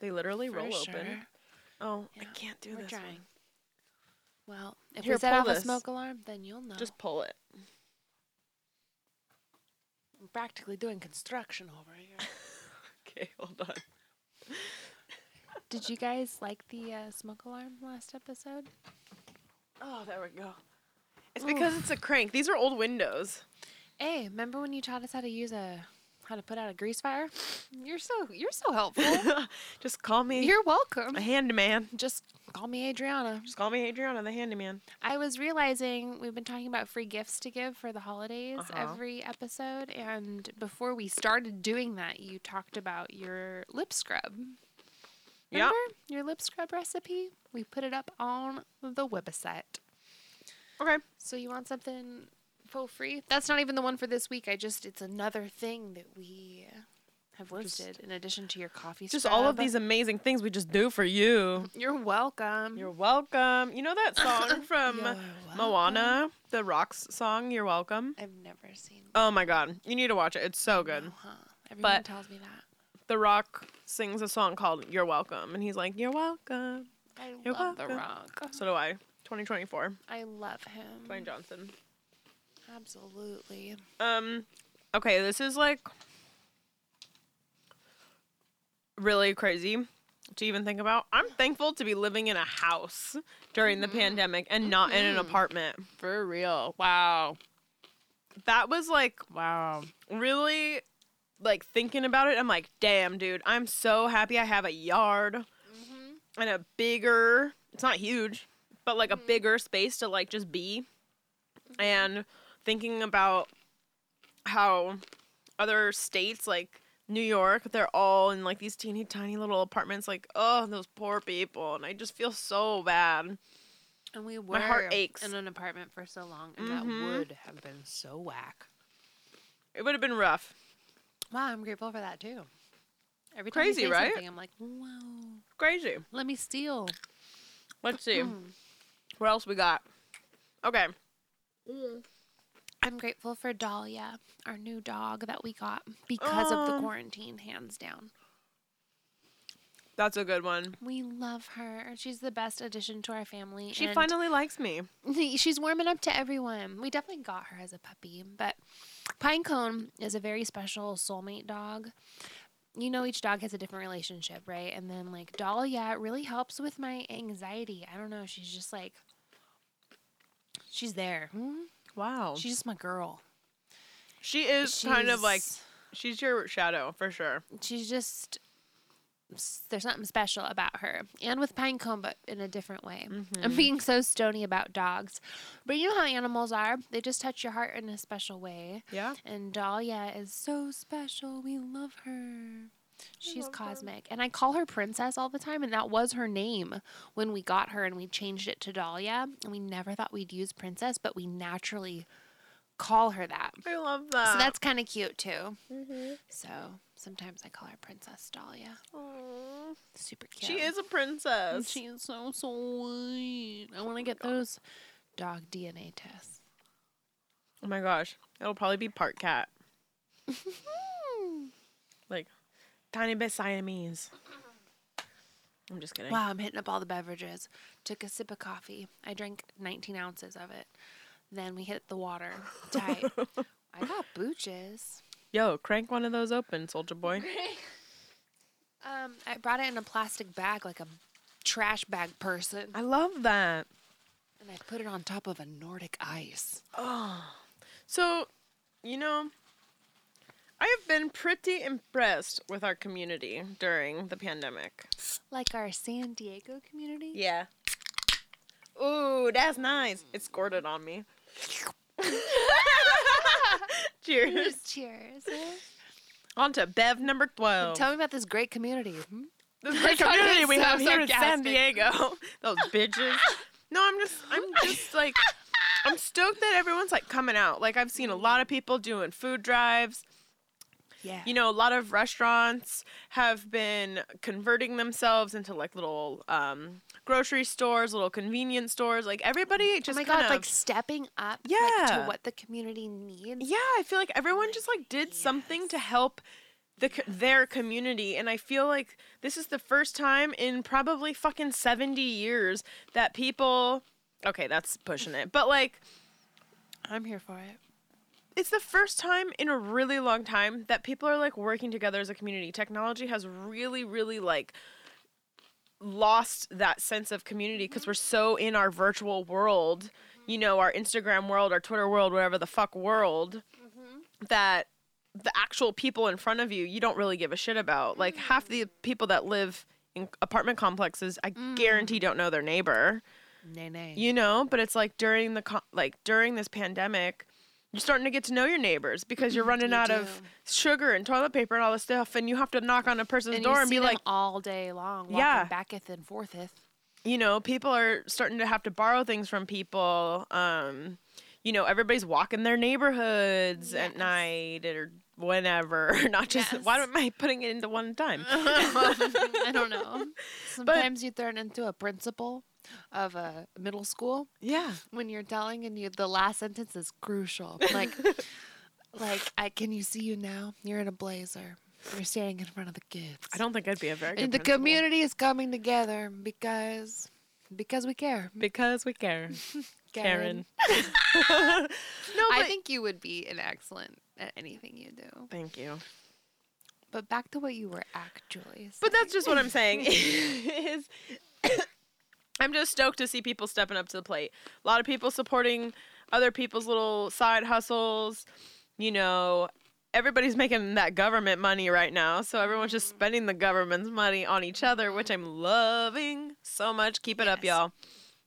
They literally For roll sure. open. Oh, Yeah, I can't do We're this. trying. one. Well, if Here, we set pull off a smoke alarm, then you'll know. Just pull it. I'm practically doing construction over here. Okay, hold on. Did you guys like the uh, smoke alarm last episode? Oh, there we go. It's because it's a crank. These are old windows. Hey, remember when you taught us how to use a how to put out a grease fire? You're so you're so helpful. Just call me you're welcome. a handyman. Just call me Adriana. Just call me Adriana, the handyman. I was realizing we've been talking about free gifts to give for the holidays Uh-huh. every episode, and before we started doing that, you talked about your lip scrub. Yeah. Remember your lip scrub recipe? We put it up on the website. Okay. So you want something for free? That's not even the one for this week. I just it's another thing that we have listed in addition to your coffee. Just all of these amazing things we just do for you. You're welcome. You're welcome. You know that song from Moana, the Rocks song, You're Welcome? I've never seen. Oh my god. You need to watch it. It's so good. Uh-huh. Everyone But- tells me that. The Rock sings a song called You're Welcome. And he's like, You're welcome. I You're love The. Rock. So do I. 2024. I love him. Dwayne Johnson. Absolutely. Um, okay, this is like really crazy to even think about. I'm thankful to be living in a house during the pandemic and not in an Mhm. apartment. For real. Wow. That was like Wow. really like thinking about it. I'm like, damn, dude, I'm so happy I have a yard Mm-hmm. and a bigger, it's not huge, but like a Mhm. bigger space to like just be. And thinking about how other states like New York, they're all in like these teeny tiny little apartments like, oh, those poor people and I just feel so bad. And we were My heart aches. in an apartment for so long, and that Mhm. would have been so whack. It would have been rough. Wow, I'm grateful for that too. Every time Crazy, right? I'm like, wow, Crazy. let me steal. Let's see. Mm. What else we got? Okay. I'm grateful for Dahlia, our new dog that we got because of the Aw. quarantine, hands down. That's a good one. We love her. She's the best addition to our family. She and finally likes me. she's warming up to everyone. We definitely got her as a puppy, but Pinecone is a very special soulmate dog. You know, each dog has a different relationship, right? And then, like, Dahlia really helps with my anxiety. I don't know. She's just like, she's there. Hmm? Wow. She's just my girl. She is kind of like She's- she's your shadow for sure. she's just there's something special about her and with pinecone but in a different way Mm-hmm. i'm being so stony about dogs but you know how animals are they just touch your heart in a special way Yeah. and dahlia is so special we love her she's love her. cosmic and i call her princess all the time and that was her name when we got her and we changed it to dahlia and we never thought we'd use princess but we naturally call her that I love that. so that's kind of cute too Mhm. so sometimes I call her Princess Dahlia. Aw. Super cute. She is a princess. She is so sweet. I want to get those dog DNA tests. Oh my gosh. It'll probably be part cat. tiny bit Siamese. I'm just kidding. Wow, I'm hitting up all the beverages. Took a sip of coffee. I drank 19 ounces of it. Then we hit the water. Tight. I got booches. Yo, crank one of those open, soldier boy. Um, I brought it in a plastic bag, like a trash bag person, I love that. and I put it on top of a Nordic ice. Oh. So, you know, I have been pretty impressed with our community during the pandemic. Like our San Diego community. Yeah. Ooh, that's nice. It squirted on me. Cheers. Cheers. On to Bev number 12. Tell me about this great community. Hmm? the great community we so have here in San. Diego. Those bitches. No, I'm just, I'm just like, I'm stoked that everyone's like coming out. Like, I've seen a lot of people doing food drives. Yeah. you know, a lot of restaurants have been converting themselves into like little um, grocery stores, little convenience stores. Like everybody oh just my kind god, of, like stepping up like, Yeah. to what the community needs. yeah, I feel like everyone just like did something to help the their community, and I feel like this is the first time in probably fucking seventy years that people. Okay, that's pushing it, but like I'm here for it. It's the first time in a really long time that people are like working together as a community. Technology has really, really like lost that sense of community because we're so in our virtual world, you know, our Instagram world, our Twitter world, whatever the fuck world, mm-hmm. that the actual people in front of you, you don't really give a shit about. Like half the mm-hmm. people that live in apartment complexes, I guarantee mm-hmm. don't know their neighbor Nay, nay. you know but it's like during the co- like during this pandemic you're starting to get to know your neighbors because you're running You out do. of sugar and toilet paper and all this stuff and you have to knock on a person's and door and be like all day long, walking Yeah. backeth and fortheth. you know people are starting to have to borrow things from people um you know everybody's walking their neighborhoods at night or whenever not just why am i putting it into one time I don't know. Sometimes you turn into a principal of a middle school yeah when you're telling and you the last sentence is crucial. Like like I can you see you now? You're in a blazer. You're standing in front of the kids. i don't think i'd be a very good and the principal. community is coming together because because we care. because we care karen no I think you would be an excellent at anything you do. thank you But back to what you were actually But that's just what I'm saying. is I'm just stoked to see people stepping up to the plate. A lot of people supporting other people's little side hustles. You know, everybody's making that government money right now, so everyone's just spending the government's money on each other, which I'm loving so much. Keep it up, y'all.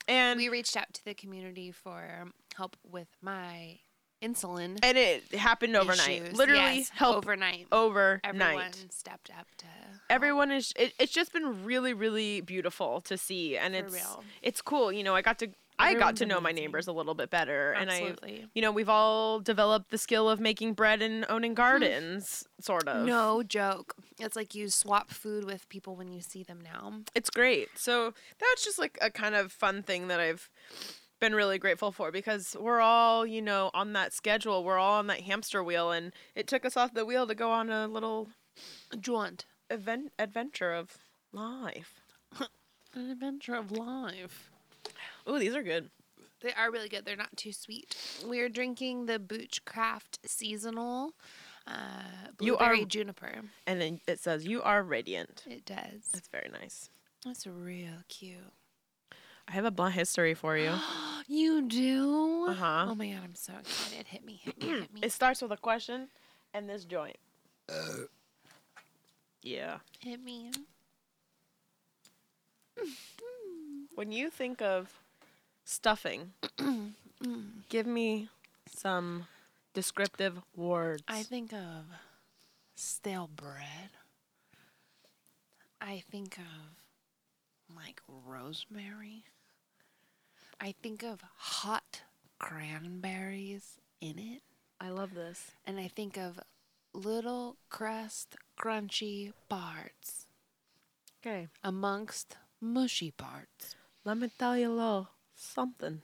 And we reached out to the community for help with my insulin and it happened overnight. issues. Literally Yes, help overnight. overnight. Everyone stepped up to help. everyone is it, it's just been really really beautiful to see and For it's real. it's cool you know i got to i got to know my neighbors a little bit better and i you know we've all developed the skill of making bread and owning hmm. gardens sort of No joke. It's like you swap food with people when you see them now. it's great so that's just like a kind of fun thing that i've been really grateful for because we're all you know on that schedule we're all on that hamster wheel and it took us off the wheel to go on a little Jaunt. event adventure of life An adventure of life. oh these are good They are really good. They're not too sweet. We're drinking the Boochcraft seasonal uh, You are- blueberry juniper. and then it says you are radiant It does. that's very nice That's real cute. I have a blunt history for you. You do? Uh-huh. Oh my god, I'm so excited. Hit me, hit me, hit me. It starts with a question and this joint. Uh. Yeah. hit me. When you think of stuffing, give me some descriptive words. I think of stale bread. I think of like rosemary. I think of hot cranberries in it. I love this. And I think of little crust crunchy parts Okay. amongst mushy parts. Let me tell you a little something.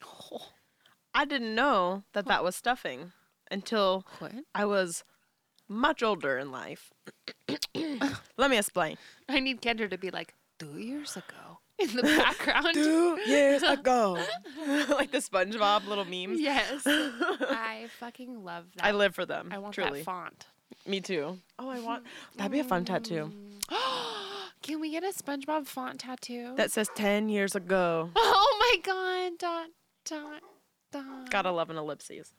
I didn't know that that was stuffing until What? I was much older in life. Let me explain. I need Kendra to be like, two years ago in the background. years ago. like the SpongeBob little memes. yes. I fucking love that. I live for them. I want truly. that font. Me too. Oh, I want that'd be a fun tattoo. Mm. Can we get a SpongeBob font tattoo? That says ten years ago. oh my god. Dot, dot, dot. Gotta love an ellipses.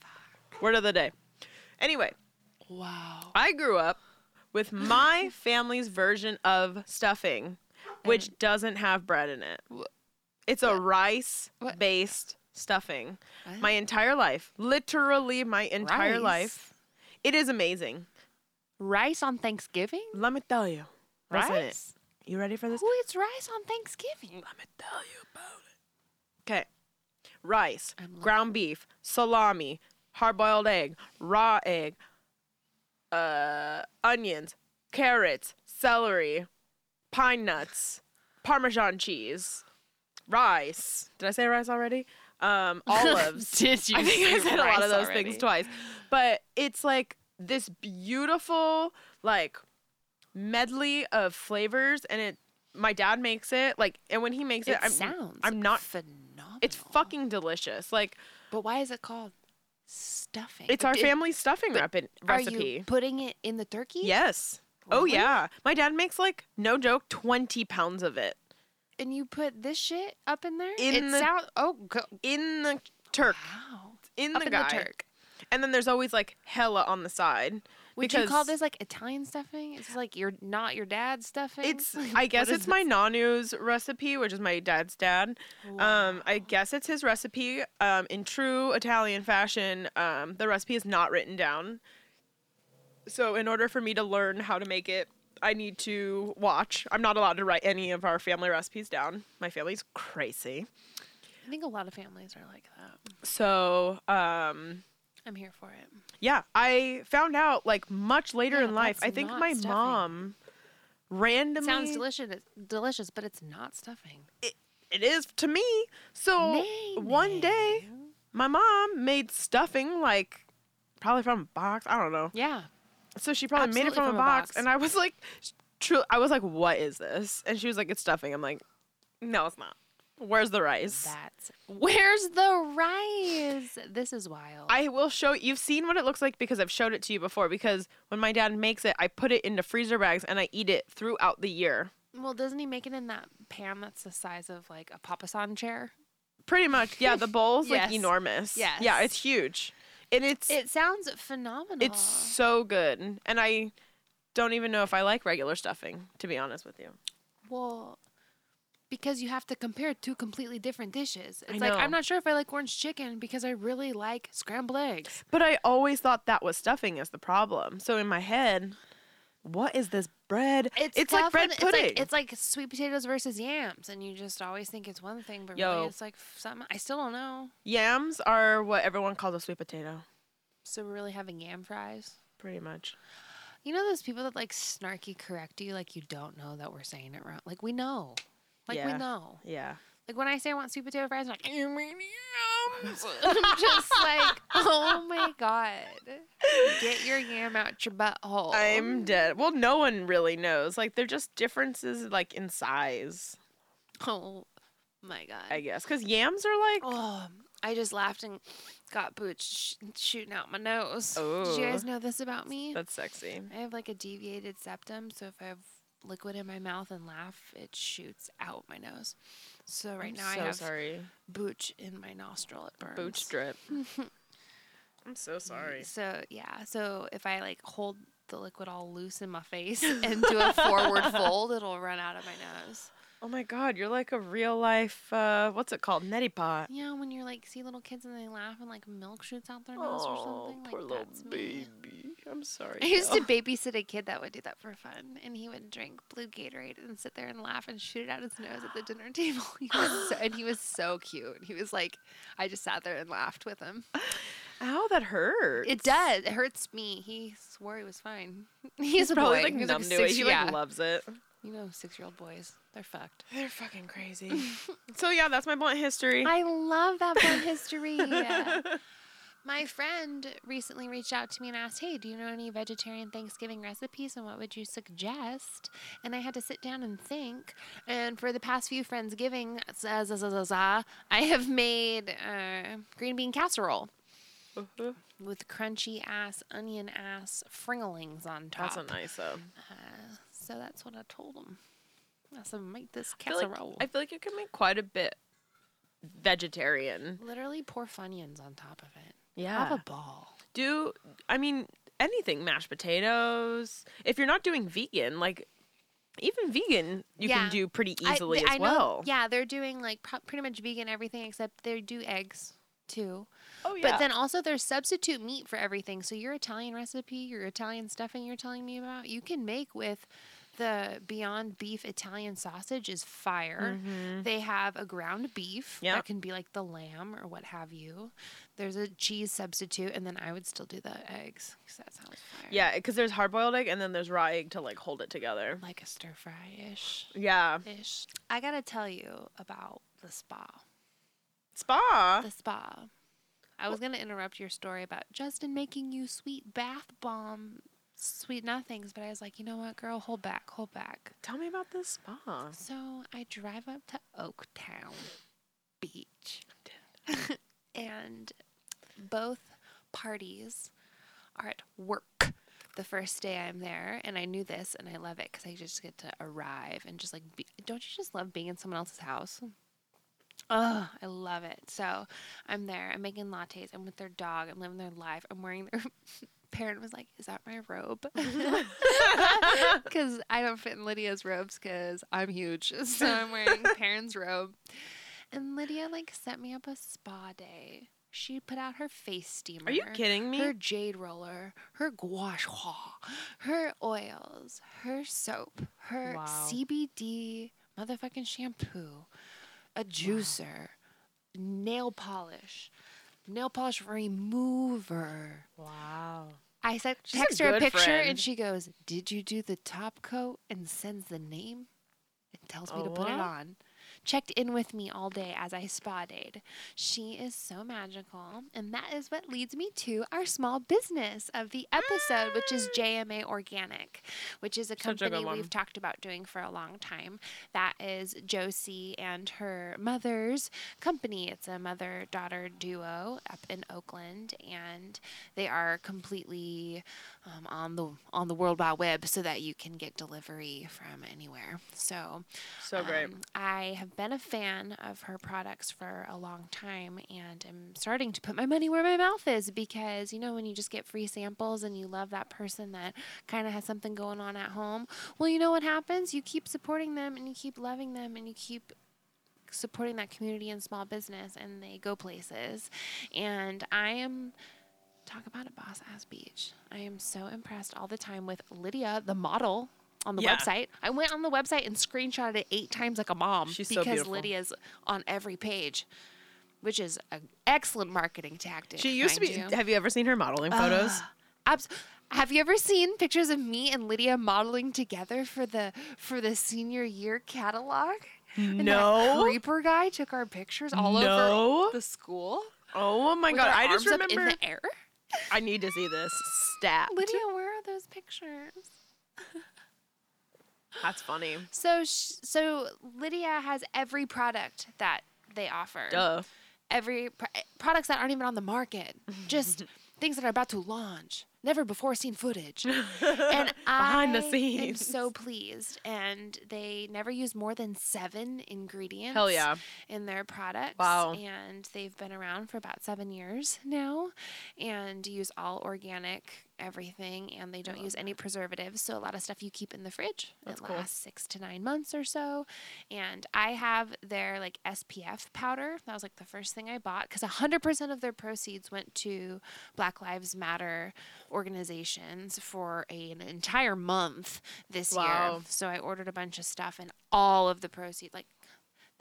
Fuck. Word of the day. Anyway, Wow. I grew up with my family's version of stuffing, which doesn't have bread in it. Wh- It's a rice based stuffing. What? My entire life, literally my entire Rice? life. It is amazing. Rice on Thanksgiving? Let me tell you. In it. Rice? You ready for this? Who eats rice on Thanksgiving? Let me tell you about it. Okay. Rice, I'm ground beef, salami, hard boiled egg, raw egg, uh, onions, carrots, celery, pine nuts, Parmesan cheese, rice. Did I say rice already? Um, olives. Did you I think I said a lot of those already? things twice. But it's like this beautiful, like medley of flavors, and it. My dad makes it like, and when he makes it, It I'm, sounds I'm not. phenomenal. It's fucking delicious. Like But why is it called stuffing? it's our It- family stuffing repi- Are recipe. you putting it in the turkey? Yes. Oh Really? yeah. My dad makes like no joke, twenty pounds of it And you put this shit up in there? In it the- sound oh go, in the turk, wow. in up the in guy, the turk. and then there's always like hella on the side. Would you call this like Italian stuffing? It's like you're not your dad's stuffing. It's Like, I guess it's is my nanu's recipe, which is my dad's dad. Um, I guess it's his recipe. Um, in true Italian fashion, um, the recipe is not written down. So in order for me to learn how to make it, I need to watch. I'm not allowed to write any of our family recipes down. My family's crazy. I think a lot of families are like that. So um, I'm here for it. yeah, I found out like much later Yeah, in life. I think my stuffing. mom randomly sounds delicious, delicious, but it's not stuffing. It, it is to me. So Nay, one nay. day, my mom made stuffing like probably from a box. I don't know. Yeah. So she probably made it from, from a a box, box. and I was like, true. I was like, what is this? And she was like, it's stuffing. I'm like, no, it's not. Where's the rice? That's where's the rice? This is wild. I will show you've seen what it looks like because I've showed it to you before because when my dad makes it, I put it into freezer bags and I eat it throughout the year. well, doesn't he make it in that pan that's the size of like a papasan chair? Pretty much. Yeah, the bowl's like Yes. enormous. Yeah, Yes. it's huge. And it's It sounds phenomenal. It's so good. And I don't even know if I like regular stuffing, to be honest with you. well because you have to compare two completely different dishes. I It's like. I'm not sure if I like orange chicken because I really like scrambled eggs. But I always thought that was stuffing is the problem. So in my head, what is this bread? It's, like bread pudding. It's like, it's like sweet potatoes versus yams, and you just always think it's one thing, but Yo. really it's like something. I still don't know. Yams are what everyone calls a sweet potato, So we're really having yam fries. pretty much. You know those people that like snarky correct you, like you don't know that we're saying it wrong. Like we know, like Yeah. we know. Yeah. Like when I say I want sweet potato fries, I'm like, you mean yams? I'm just like, oh my god, get your yam out your butthole. I'm dead. Well, no one really knows. Like they're just differences like in size, oh my god. I guess. Cuz yams are like Oh, I just laughed and got boots sh- shooting out my nose. Did you guys Oh. know this about me? that's sexy. I have like a deviated septum, so if I have liquid in my mouth and laugh, it shoots out my nose. So right I'm now so I have sorry. booch in my nostril. It burns. Boot strip. I'm so sorry. So yeah, so if I like hold the liquid all loose in my face and do a forward fold, it'll run out of my nose. Oh my god, you're like a real life uh what's it called? Neti pot. Yeah, when you're like see little kids and they laugh and like milk shoots out their nose or something. Oh, poor like little that's me. baby. I'm sorry. I used to babysit a kid that would do that for fun, and he would drink blue Gatorade and sit there and laugh and shoot it out his nose at the dinner table. He was so, and he was so cute. He was like, I just sat there and laughed with him. Ow, that hurts. It does. It hurts me. He swore he was fine. He's, a probably boy. like He's numb like to it. He yeah. like loves it. You know, six year old boys, they're fucked. They're fucking crazy. so yeah, that's my blunt history. I love that blunt history. My friend recently reached out to me and asked, Hey, do you know any vegetarian Thanksgiving recipes and what would you suggest? And I had to sit down and think. And for the past few Friendsgiving, I have made uh, green bean casserole Uh-huh. with crunchy ass, onion ass fringlings on top. That's a nice uh, Uh, so that's what I told him. I said, make this I feel, like, casserole. I feel like you can make quite a bit vegetarian. Literally pour Funyuns on top of it. Yeah. Have a ball. Do I mean anything? Mashed potatoes. If you're not doing vegan, like even vegan, you Yeah. can do pretty I- easily th- as I know- well. yeah, they're doing like pro- pretty much vegan everything except they do eggs too. Oh yeah. But then also there's substitute meat for everything. So your Italian recipe, your Italian stuffing you're telling me about, you can make with the Beyond Beef Italian sausage is fire. Mhm. They have a ground beef Yep. that can be like the lamb or what have you. There's a cheese substitute, and then I would still do the eggs because that sounds fire. Yeah, because there's hard boiled egg and then there's raw egg to like hold it together. like a stir fry ish. Yeah. Ish. I gotta tell you about the spa. Spa. The spa. I was gonna interrupt your story about Justin making you sweet bath bomb, sweet nothings, but I was like, you know what, girl, hold back, hold back. Tell me about this spa. So I drive up to Oaktown Beach, and both parties are at work the first day I'm there, and I knew this, and I love it because I just get to arrive and just like, be, don't you just love being in someone else's house? Oh, I love it. So I'm there. I'm making lattes. I'm with their dog. I'm living their life. I'm wearing their. Parent was like, "Is that my robe?" Because I don't fit in Lydia's robes because I'm huge. So I'm wearing Parent's robe. And Lydia like set me up a spa day. She put out her face steamer. Are you kidding me? Her jade roller, her gua sha, her oils, her soap, her Wow. CBD motherfucking shampoo, a juicer, nail polish, nail polish remover. Wow. I said, She's a text her a good picture, friend. and she goes, "Did you do the top coat?" and sends the name. and tells me to put it on. Checked in with me all day as I spa dayed. She is so magical, and that is what leads me to our small business of the episode, which is JMA Organic, which is a a company one. we've talked about doing for a long time. That is Josie and her mother's company. It's a mother daughter duo up in Oakland, and they are completely um, on the on the World Wide Web, so that you can get delivery from anywhere. So, So great. um, I have been a fan of her products for a long time, and I'm starting to put my money where my mouth is because you know when you just get free samples and you love that person that kind of has something going on at home. Well, you know what happens? You keep supporting them and you keep loving them and you keep supporting that community and small business and they go places. And I am talk about a boss ass beach. I am so impressed all the time with Lydia, the model on the Yeah. website. I went on the website and screenshotted it eight times like a mom She's because beautiful. Lydia's on every page, which is an excellent marketing tactic. She used to be. you. Have you ever seen her modeling photos? Ah, abs- have you ever seen pictures of me and Lydia modeling together for the for the senior year catalog? And no. creeper guy took our pictures all No. over the school. Oh my god! I just remember. in the air. I need to see this stat. Lydia, where are those pictures? That's funny. So, sh- so Lydia has every product that they offer. Duh. Every pr- eh, products that aren't even on the market. Just things that are about to launch. Never before seen footage. and Behind the I am scenes. so pleased. And they never use more than seven ingredients. Hell yeah. In their products. Wow. And they've been around for about seven years now, and use all organic everything, and they don't use any preservatives. So a lot of stuff you keep in the fridge. That's it cool. lasts six to nine months or so. And I have their like SPF powder. That was like the first thing I bought because 100% of their proceeds went to Black Lives Matter organizations for a, an entire month this Wow. year. So I ordered a bunch of stuff and all of the proceeds, like,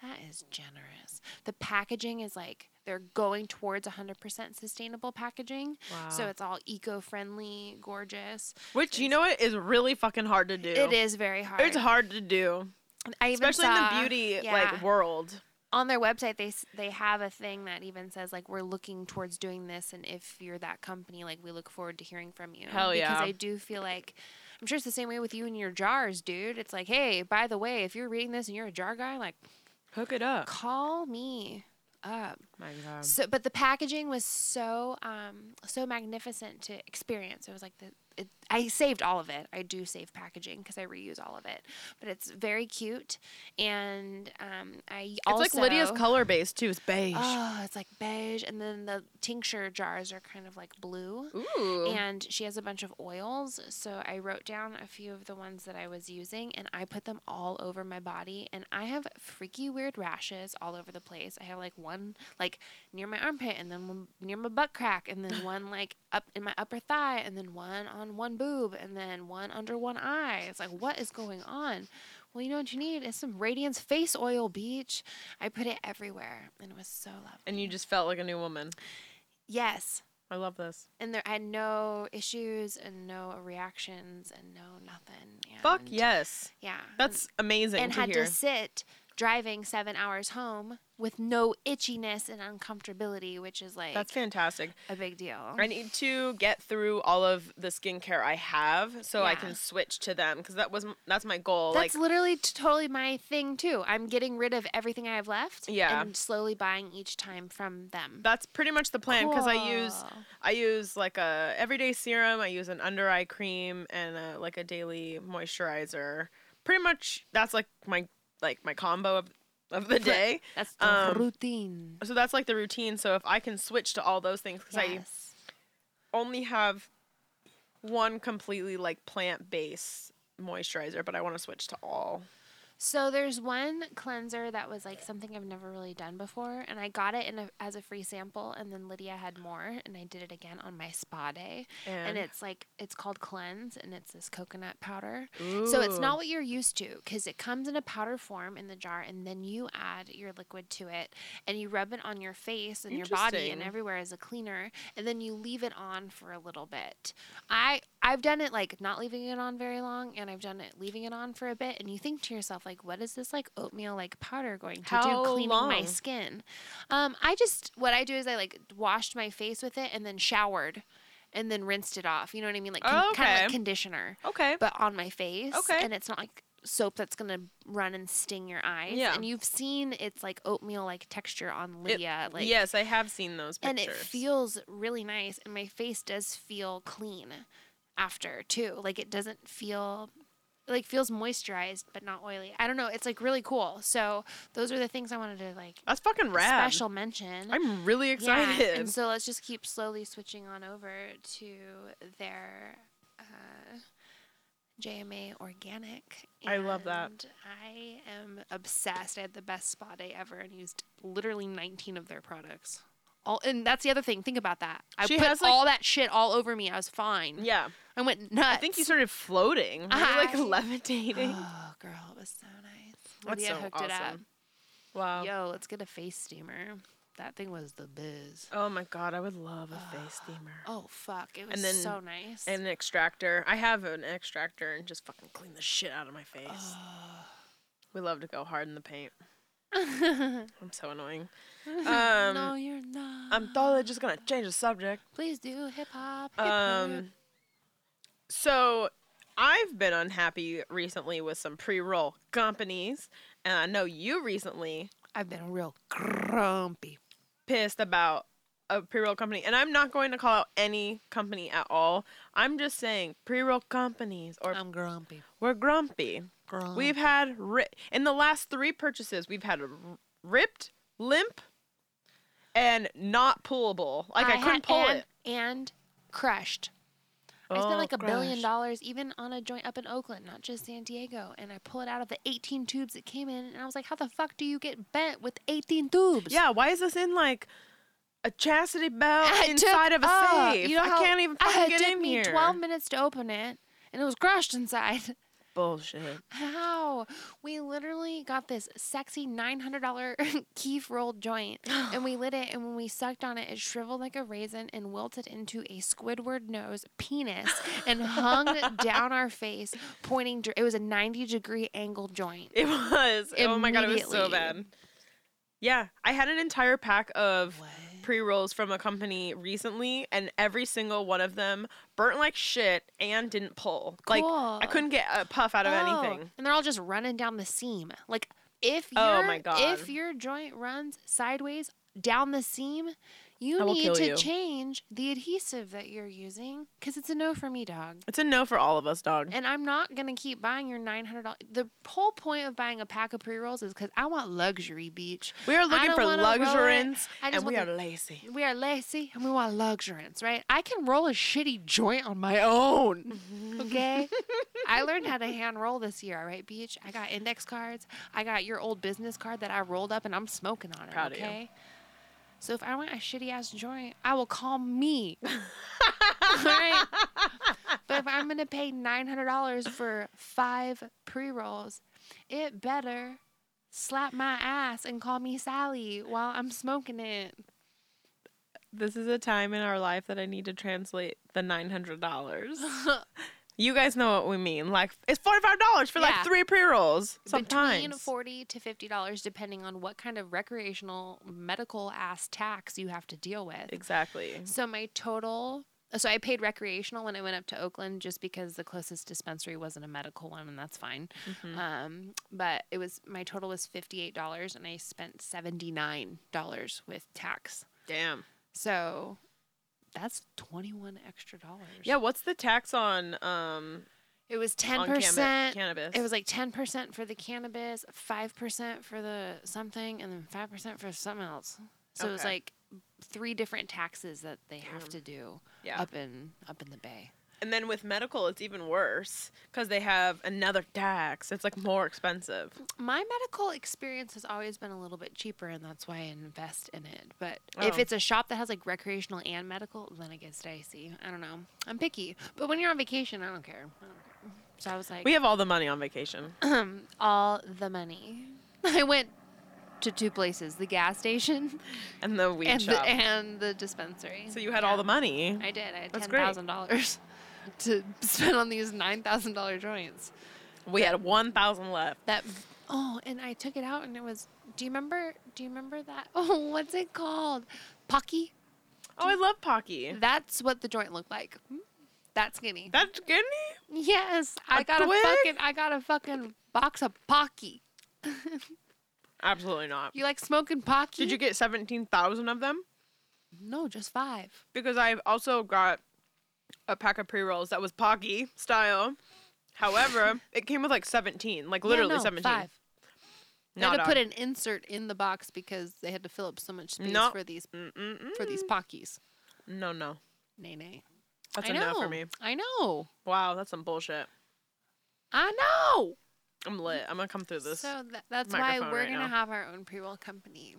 that is generous. The packaging is like they're going towards 100% sustainable packaging. Wow. So it's all eco-friendly, gorgeous. Which you know what is really fucking hard to do. It is very hard. It's hard to do, I even especially in the beauty yeah. like world. on their website they they have a thing that even says like we're looking towards doing this and if you're that company like we look forward to hearing from you Hell because yeah. i do feel like i'm sure it's the same way with you and your jars dude it's like hey by the way if you're reading this and you're a jar guy like Hook it up. call me up My God. so but the packaging was so um so magnificent to experience it was like the it, I saved all of it. I do save packaging because I reuse all of it, but it's very cute, and um, I It's also like Lydia's color base too. It's beige. Oh, it's like beige, and then the tincture jars are kind of like blue. Ooh. And she has a bunch of oils, so I wrote down a few of the ones that I was using, and I put them all over my body. And I have freaky weird rashes all over the place. I have like one like near my armpit, and then one near my butt crack, and then one like up in my upper thigh, and then one on one boob, and then one under one eye. It's like what is going on? Well, you know what you need is some Radiance face oil, beach. I put it everywhere, and it was so lovely. and you just felt like a new woman. yes, I love this. and there I had no issues and no reactions and no nothing. Fuck yes. Yeah. That's amazing and had hear. to sit driving seven hours home with no itchiness and uncomfortability, which is like That's fantastic. a big deal. I need to get through all of the skincare I have so I can switch to them because that was that's my goal. That's like literally t- totally my thing too. I'm getting rid of everything I have left, Yeah. and slowly buying each time from them. that's pretty much the plan because I use I use like a everyday serum. I use an under eye cream and a, like a daily moisturizer. Pretty much that's like my like my combo of of the day. That's the um, routine. So that's like the routine. So if I can switch to all those things because I only have one completely like plant based moisturizer, but I want to switch to all. So there's one cleanser that was like something I've never really done before, and I got it in a, as a free sample, and then Lydia had more, and I did it again on my spa day, And, and it's like it's called Cleanse, and it's this coconut powder. So it's not what you're used to because it comes in a powder form in the jar, and then you add your liquid to it, and you rub it on your face and your body and everywhere as a cleaner, and then you leave it on for a little bit. I I've done it like not leaving it on very long, and I've done it leaving it on for a bit, and you think to yourself like, what is this like oatmeal like powder going to How do cleaning my skin? Um, I just what I do is I like washed my face with it and then showered. And then rinsed it off. You know what I mean? Like Oh, kind of like conditioner okay. but on my face. Okay. And it's not like soap that's gonna run and sting your eyes. Yeah. And you've seen it's like oatmeal like texture on Lydia. like yes, I have seen those and it feels really nice and my face does feel clean after too. Like it doesn't feel like feels moisturized but not oily. I don't know. It's like really cool. So those are the things I wanted to like That's fucking rad. special mention. I'm really excited. Yeah, and so let's just keep slowly switching on over to their uh, JMA Organic. I love that. and I am obsessed. I had the best spa day ever and used literally 19 of their products. All, and that's the other thing. Think about that. I She put has, like- all that shit all over me. I was fine. yeah, I went nuts. I think you started floating. Were, like ah, I- levitating. Oh, girl, it was so nice. That's Lydia so hooked it up. Wow. Yo, let's get a face steamer. That thing was the biz. Oh my god, I would love a face ah, steamer. Oh fuck! It was And then- so nice. And an extractor. I have an extractor and just fucking clean the shit out of my face. We love to go hard in the paint. I'm so annoying. Um, no, you're not. I'm totally just gonna change the subject. Please do hip hop. hip hop. Um, so I've been unhappy recently with some pre-roll companies, and I know you recently I've been real grumpy. pissed about a pre-roll company, and I'm not going to call out any company at all. I'm just saying pre-roll companies or I'm grumpy. we're grumpy. Grumpy. We've had ri- in the last three purchases, we've had ripped, limp, and not pullable. Like I, had- couldn't pull and, it. and crushed. I Oh, spent like a billion dollars even on a joint up in Oakland, not just San Diego. And I pull it out of the 18 tubes that came in, and I was like, "How the fuck do you get bent with 18 tubes?" Yeah, why is this in like a chastity belt It took- inside of a oh, safe? You know I can't even fucking it get took in me here. 12 minutes to open it, and it was crushed inside. bullshit. How? We literally got this sexy $900 kief rolled joint and we lit it. And when we sucked on it, it shriveled like a raisin and wilted into a Squidward nose penis and hung down our face, pointing. dir- It was a 90 degree angle joint. It was. Oh my god, it was so bad. Yeah, I had an entire pack of What? Pre rolls from a company recently, and every single one of them burnt like shit and didn't pull. Like I couldn't get a puff out of Oh, anything. And they're all just running down the seam. Like if oh your Oh my God. if your joint runs sideways down the seam, you need to you. change the adhesive that you're using because it's a no for me, dog. It's a no for all of us, dog. And I'm not gonna keep buying your nine hundred dollars. The whole point of buying a pack of pre rolls is because I want luxury, beach. We are looking for wanna roll it. luxuriance, and we want are the- lazy. We are lazy and we want luxuriance, right? I can roll a shitty joint on my own. Okay? I learned how to hand roll this year, all right, Beach? I got index cards. I got your old business card that I rolled up and I'm smoking on it. Proud of you. So if I want a shitty ass joint, I will call me. right? But if I'm gonna pay nine hundred dollars for five pre rolls, it better slap my ass and call me Sally while I'm smoking it. This is a time in our life that I need to translate the nine hundred dollars. you guys know what we mean. Like it's forty five dollars for Yeah. like three pre rolls. Sometimes. Between forty to fifty dollars, depending on what kind of recreational medical ass tax you have to deal with. exactly. So my total. So I paid recreational when I went up to Oakland, just because the closest dispensary wasn't a medical one, and that's fine. Mhm. Um, but it was my total was fifty eight dollars, and I spent seventy nine dollars with tax. Damn. So that's twenty one extra dollars. Yeah. What's the tax on um it was ten percent. cannabis? It was like ten percent for the cannabis, five percent for the something, and then five percent for something else. So it was like three different taxes that they have to do yeah. up in up in the bay. And then with medical, it's even worse because they have another tax. It's like more expensive. My medical experience has always been a little bit cheaper, and that's why I invest in it. But if Oh. it's a shop that has like recreational and medical, then it gets dicey. I don't know. I'm picky, but when you're on vacation, I don't care. I don't care. So I was like, We have all the money on vacation. all the money. I went to two places: the gas station And the weed and shop. the and the dispensary. so you had Yeah. all the money. I did. I had That's ten thousand dollars to spend on these nine thousand dollar joints. We had 1,000 left. That oh, and I took it out, and it was. Do you remember? Do you remember that? Oh, what's it called? Pocky. Oh, I love Pocky. That's what the joint looked like. Hmm? That skinny. That's skinny? yes, I A got a fucking. I got a fucking box of Pocky. Absolutely not. You like smoking Pocky? Did you get 17,000 of them? No, just five. Because I've also got a pack of pre rolls that was Pocky style. However, it came with like 17, like Yeah, literally no, 17. Five. They No, had to put an insert in the box because they had to fill up so much space No. for these Mm-mm-mm. for these Pockies. No, no. Nay, nay. That's I a know. no for me. I know. Wow, that's some bullshit. I know. I'm lit. I'm gonna come through this. So tha- that's why we're right gonna now. have our own pre-roll company.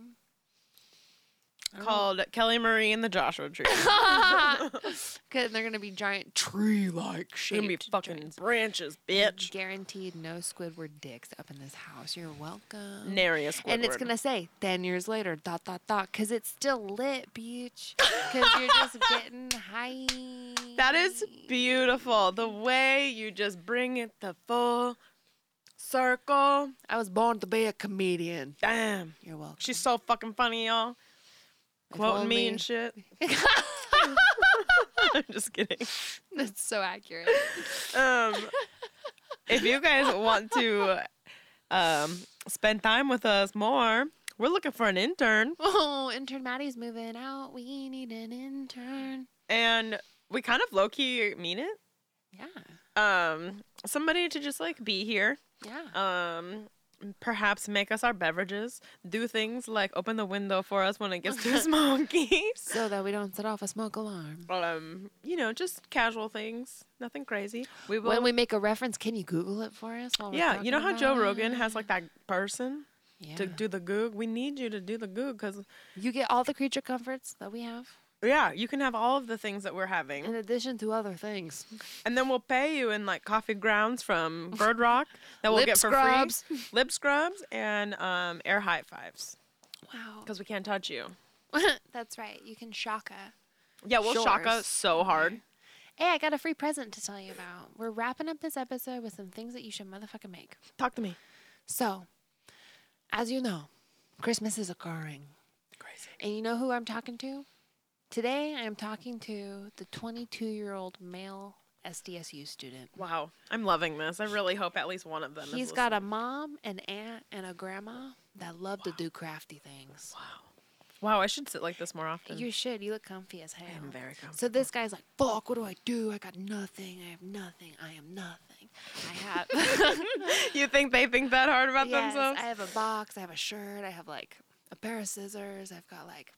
Don't Called Kelly Marie and the Joshua Tree. know. 'Cause they're gonna be giant tree-like It's gonna be fucking branches, bitch. Guaranteed no Squidward dicks up in this house. You're welcome. Nary a Squidward. And it's gonna say ten years later, dot dot dot, because it's still lit, bitch. Because you're just getting high. That is beautiful. The way you just bring it the full circle. I was born to be a comedian. Damn. You're welcome. She's so fucking funny, y'all. Quoting me and shit. I'm just kidding. That's so accurate. Um, if you guys want to um, spend time with us more, we're looking for an intern. Oh, intern Maddie's moving out. We need an intern. And we kind of low key mean it. Yeah. Um, somebody to just like be here. Yeah. Um, perhaps make us our beverages. Do things like open the window for us when it gets too smoky. so that we don't set off a smoke alarm. um, you know, just casual things. Nothing crazy. We will. When we make a reference, can you Google it for us? Yeah, you know how Joe Rogan it? has like that person yeah. to do the goog. We need you to do the goog because You get all the creature comforts that we have. Yeah, you can have all of the things that we're having. In addition to other things. And then we'll pay you in like coffee grounds from Bird Rock that we'll Lip get for scrubs. free. Lip scrubs and um, air high fives Wow. because we can't touch you. That's right. You can shaka. Yeah, we'll shaka so hard. Hey, I got a free present to tell you about. We're wrapping up this episode with some things that you should motherfucking make. Talk to me. So, as you know, Christmas is occurring. Crazy. And you know who I'm talking to? Today, I am talking to the 22 year old male SDSU student. Wow, I'm loving this. I really hope at least one of them. He's got a mom, an aunt, and a grandma that love to do crafty things. Wow, Wow, I should sit like this more often. You should. You look comfy as hell. I'm very comfortable. So this guy's like, fuck, what do I do? I got nothing. I have nothing. I am nothing. I have. you think they think that hard about yes, themselves? I have a box. I have a shirt. I have like a pair of scissors. I've got like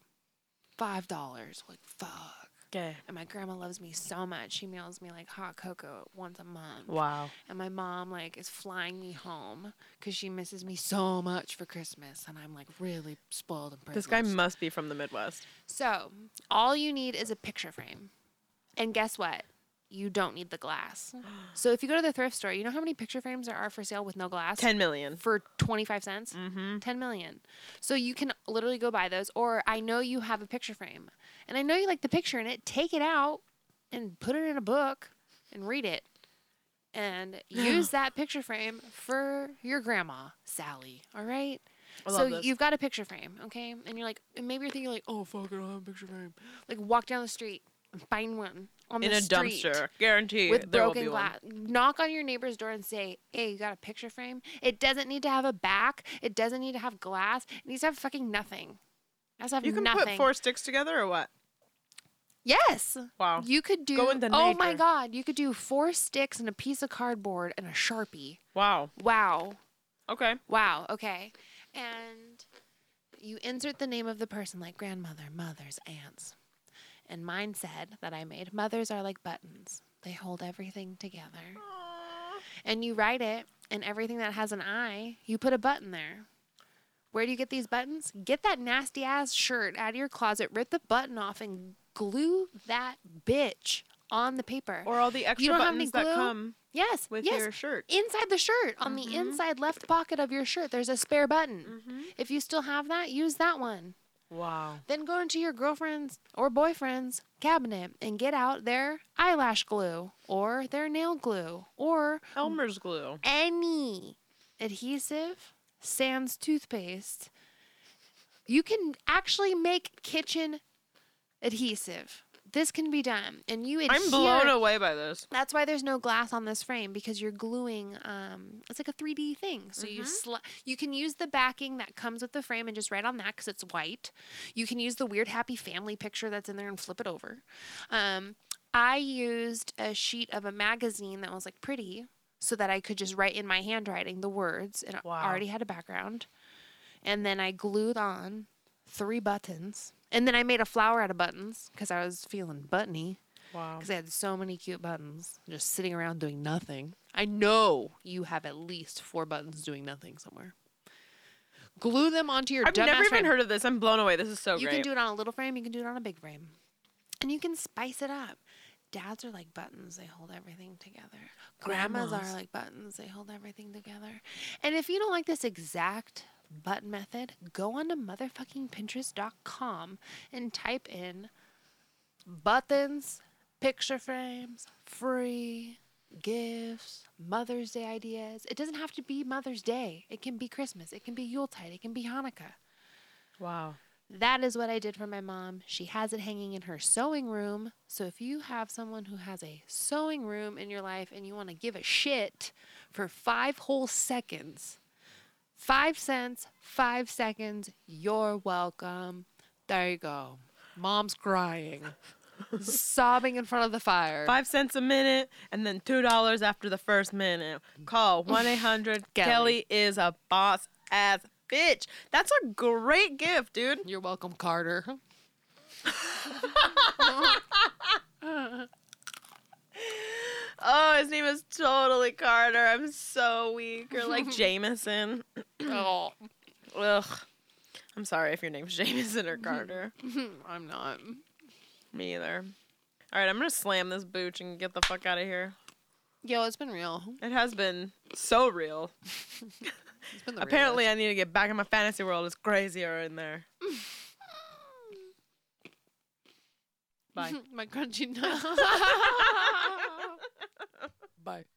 five dollars. Like fuck. Okay. And my grandma loves me so much. She mails me like hot cocoa once a month. Wow. And my mom like is flying me home because she misses me so much for Christmas, and I'm like really spoiled and privileged. This guy must be from the Midwest. So, all you need is a picture frame. And guess what? You don't need the glass. So, if you go to the thrift store, you know how many picture frames there are for sale with no glass? 10 million. For 25 cents? Mm-hmm. 10 million. So, you can literally go buy those. Or, I know you have a picture frame. And I know you like the picture in it. Take it out and put it in a book and read it. And use that picture frame for your grandma, Sally. All right? I so this. you've got a picture frame, okay? And you're like, and maybe you're thinking like, oh fuck, I don't have a picture frame. Like walk down the street find one on in the a street dumpster. Guarantee with there will broken be one. glass. Knock on your neighbor's door and say, hey, you got a picture frame? It doesn't need to have a back. It doesn't need to have glass. It needs to have fucking nothing. It has to have You can nothing. put four sticks together or what? yes. Wow. You could do. Go into oh my god! You could do four sticks and a piece of cardboard and a sharpie. Wow. Wow. Okay. Wow. Okay. And you insert the name of the person like grandmother, mothers, aunts. And mine said that I made mothers are like buttons. They hold everything together. And you write it, and everything that has an eye, you put a button there. Where do you get these buttons? Get that nasty ass shirt out of your closet, rip the button off, and glue that bitch on the paper. Or all the extra don't have any buttons that come yes, with yes. your shirt. Inside the shirt, on the inside left pocket of your shirt, there's a spare button. Mm-hmm. If you still have that, use that one. Wow. Then go into your girlfriend's or boyfriend's cabinet and get out their eyelash glue or their nail glue or Elmer's glue. any adhesive, sans toothpaste. You can actually make kitchen adhesive. This can be done. And you adhere. I'm blown away by this. That's why there's no glass on this frame because you're gluing. Um, it's like a 3D thing. So you Mm-hmm. sli- you can use the backing that comes with the frame and just write on that because it's white. You can use the weird happy family picture that's in there and flip it over. Um, I used a sheet of a magazine that was like pretty so that I could just write in my handwriting the words and Wow. already had a background. And then I glued on three buttons. And then I made a flower out of buttons because I was feeling buttony Wow. because I had so many cute buttons just sitting around doing nothing. I know you have at least four buttons doing nothing somewhere. Glue them onto your I've never even frame. heard of this. I'm blown away. This is so You great. You can do it on a little frame. You can do it on a big frame, and you can spice it up. Dads are like buttons; they hold everything together. Grandmas, Grandmas. are like buttons; they hold everything together. And if you don't like this exact button method, go on to motherfucking Pinterest.com and type in buttons, picture frames, free gifts, Mother's Day ideas. It doesn't have to be Mother's Day. It can be Christmas. It can be Yuletide. It can be Hanukkah. wow. That is what I did for my mom. She has it hanging in her sewing room. So if you have someone who has a sewing room in your life and you want to give a shit for five whole seconds, five cents, five seconds, you're welcome. There you go. Mom's crying, sobbing in front of the fire. Five cents a minute and then two dollars after the first minute. Call one eight hundred Kelly. Kelly is a boss ass bitch. That's a great gift, dude. You're welcome, Carter. Oh, his name is totally Carter. I'm so weak. Or like Jameson. oh, Ugh. I'm sorry if your name's Jameson or Carter. I'm not. Me either. All right, I'm gonna slam this booch and get the fuck out of here. Yo, it's been real. It has been so real. It's been Apparently, I need to get back in my fantasy world. It's crazier in there. Bye. My crunchy nuts. Bye.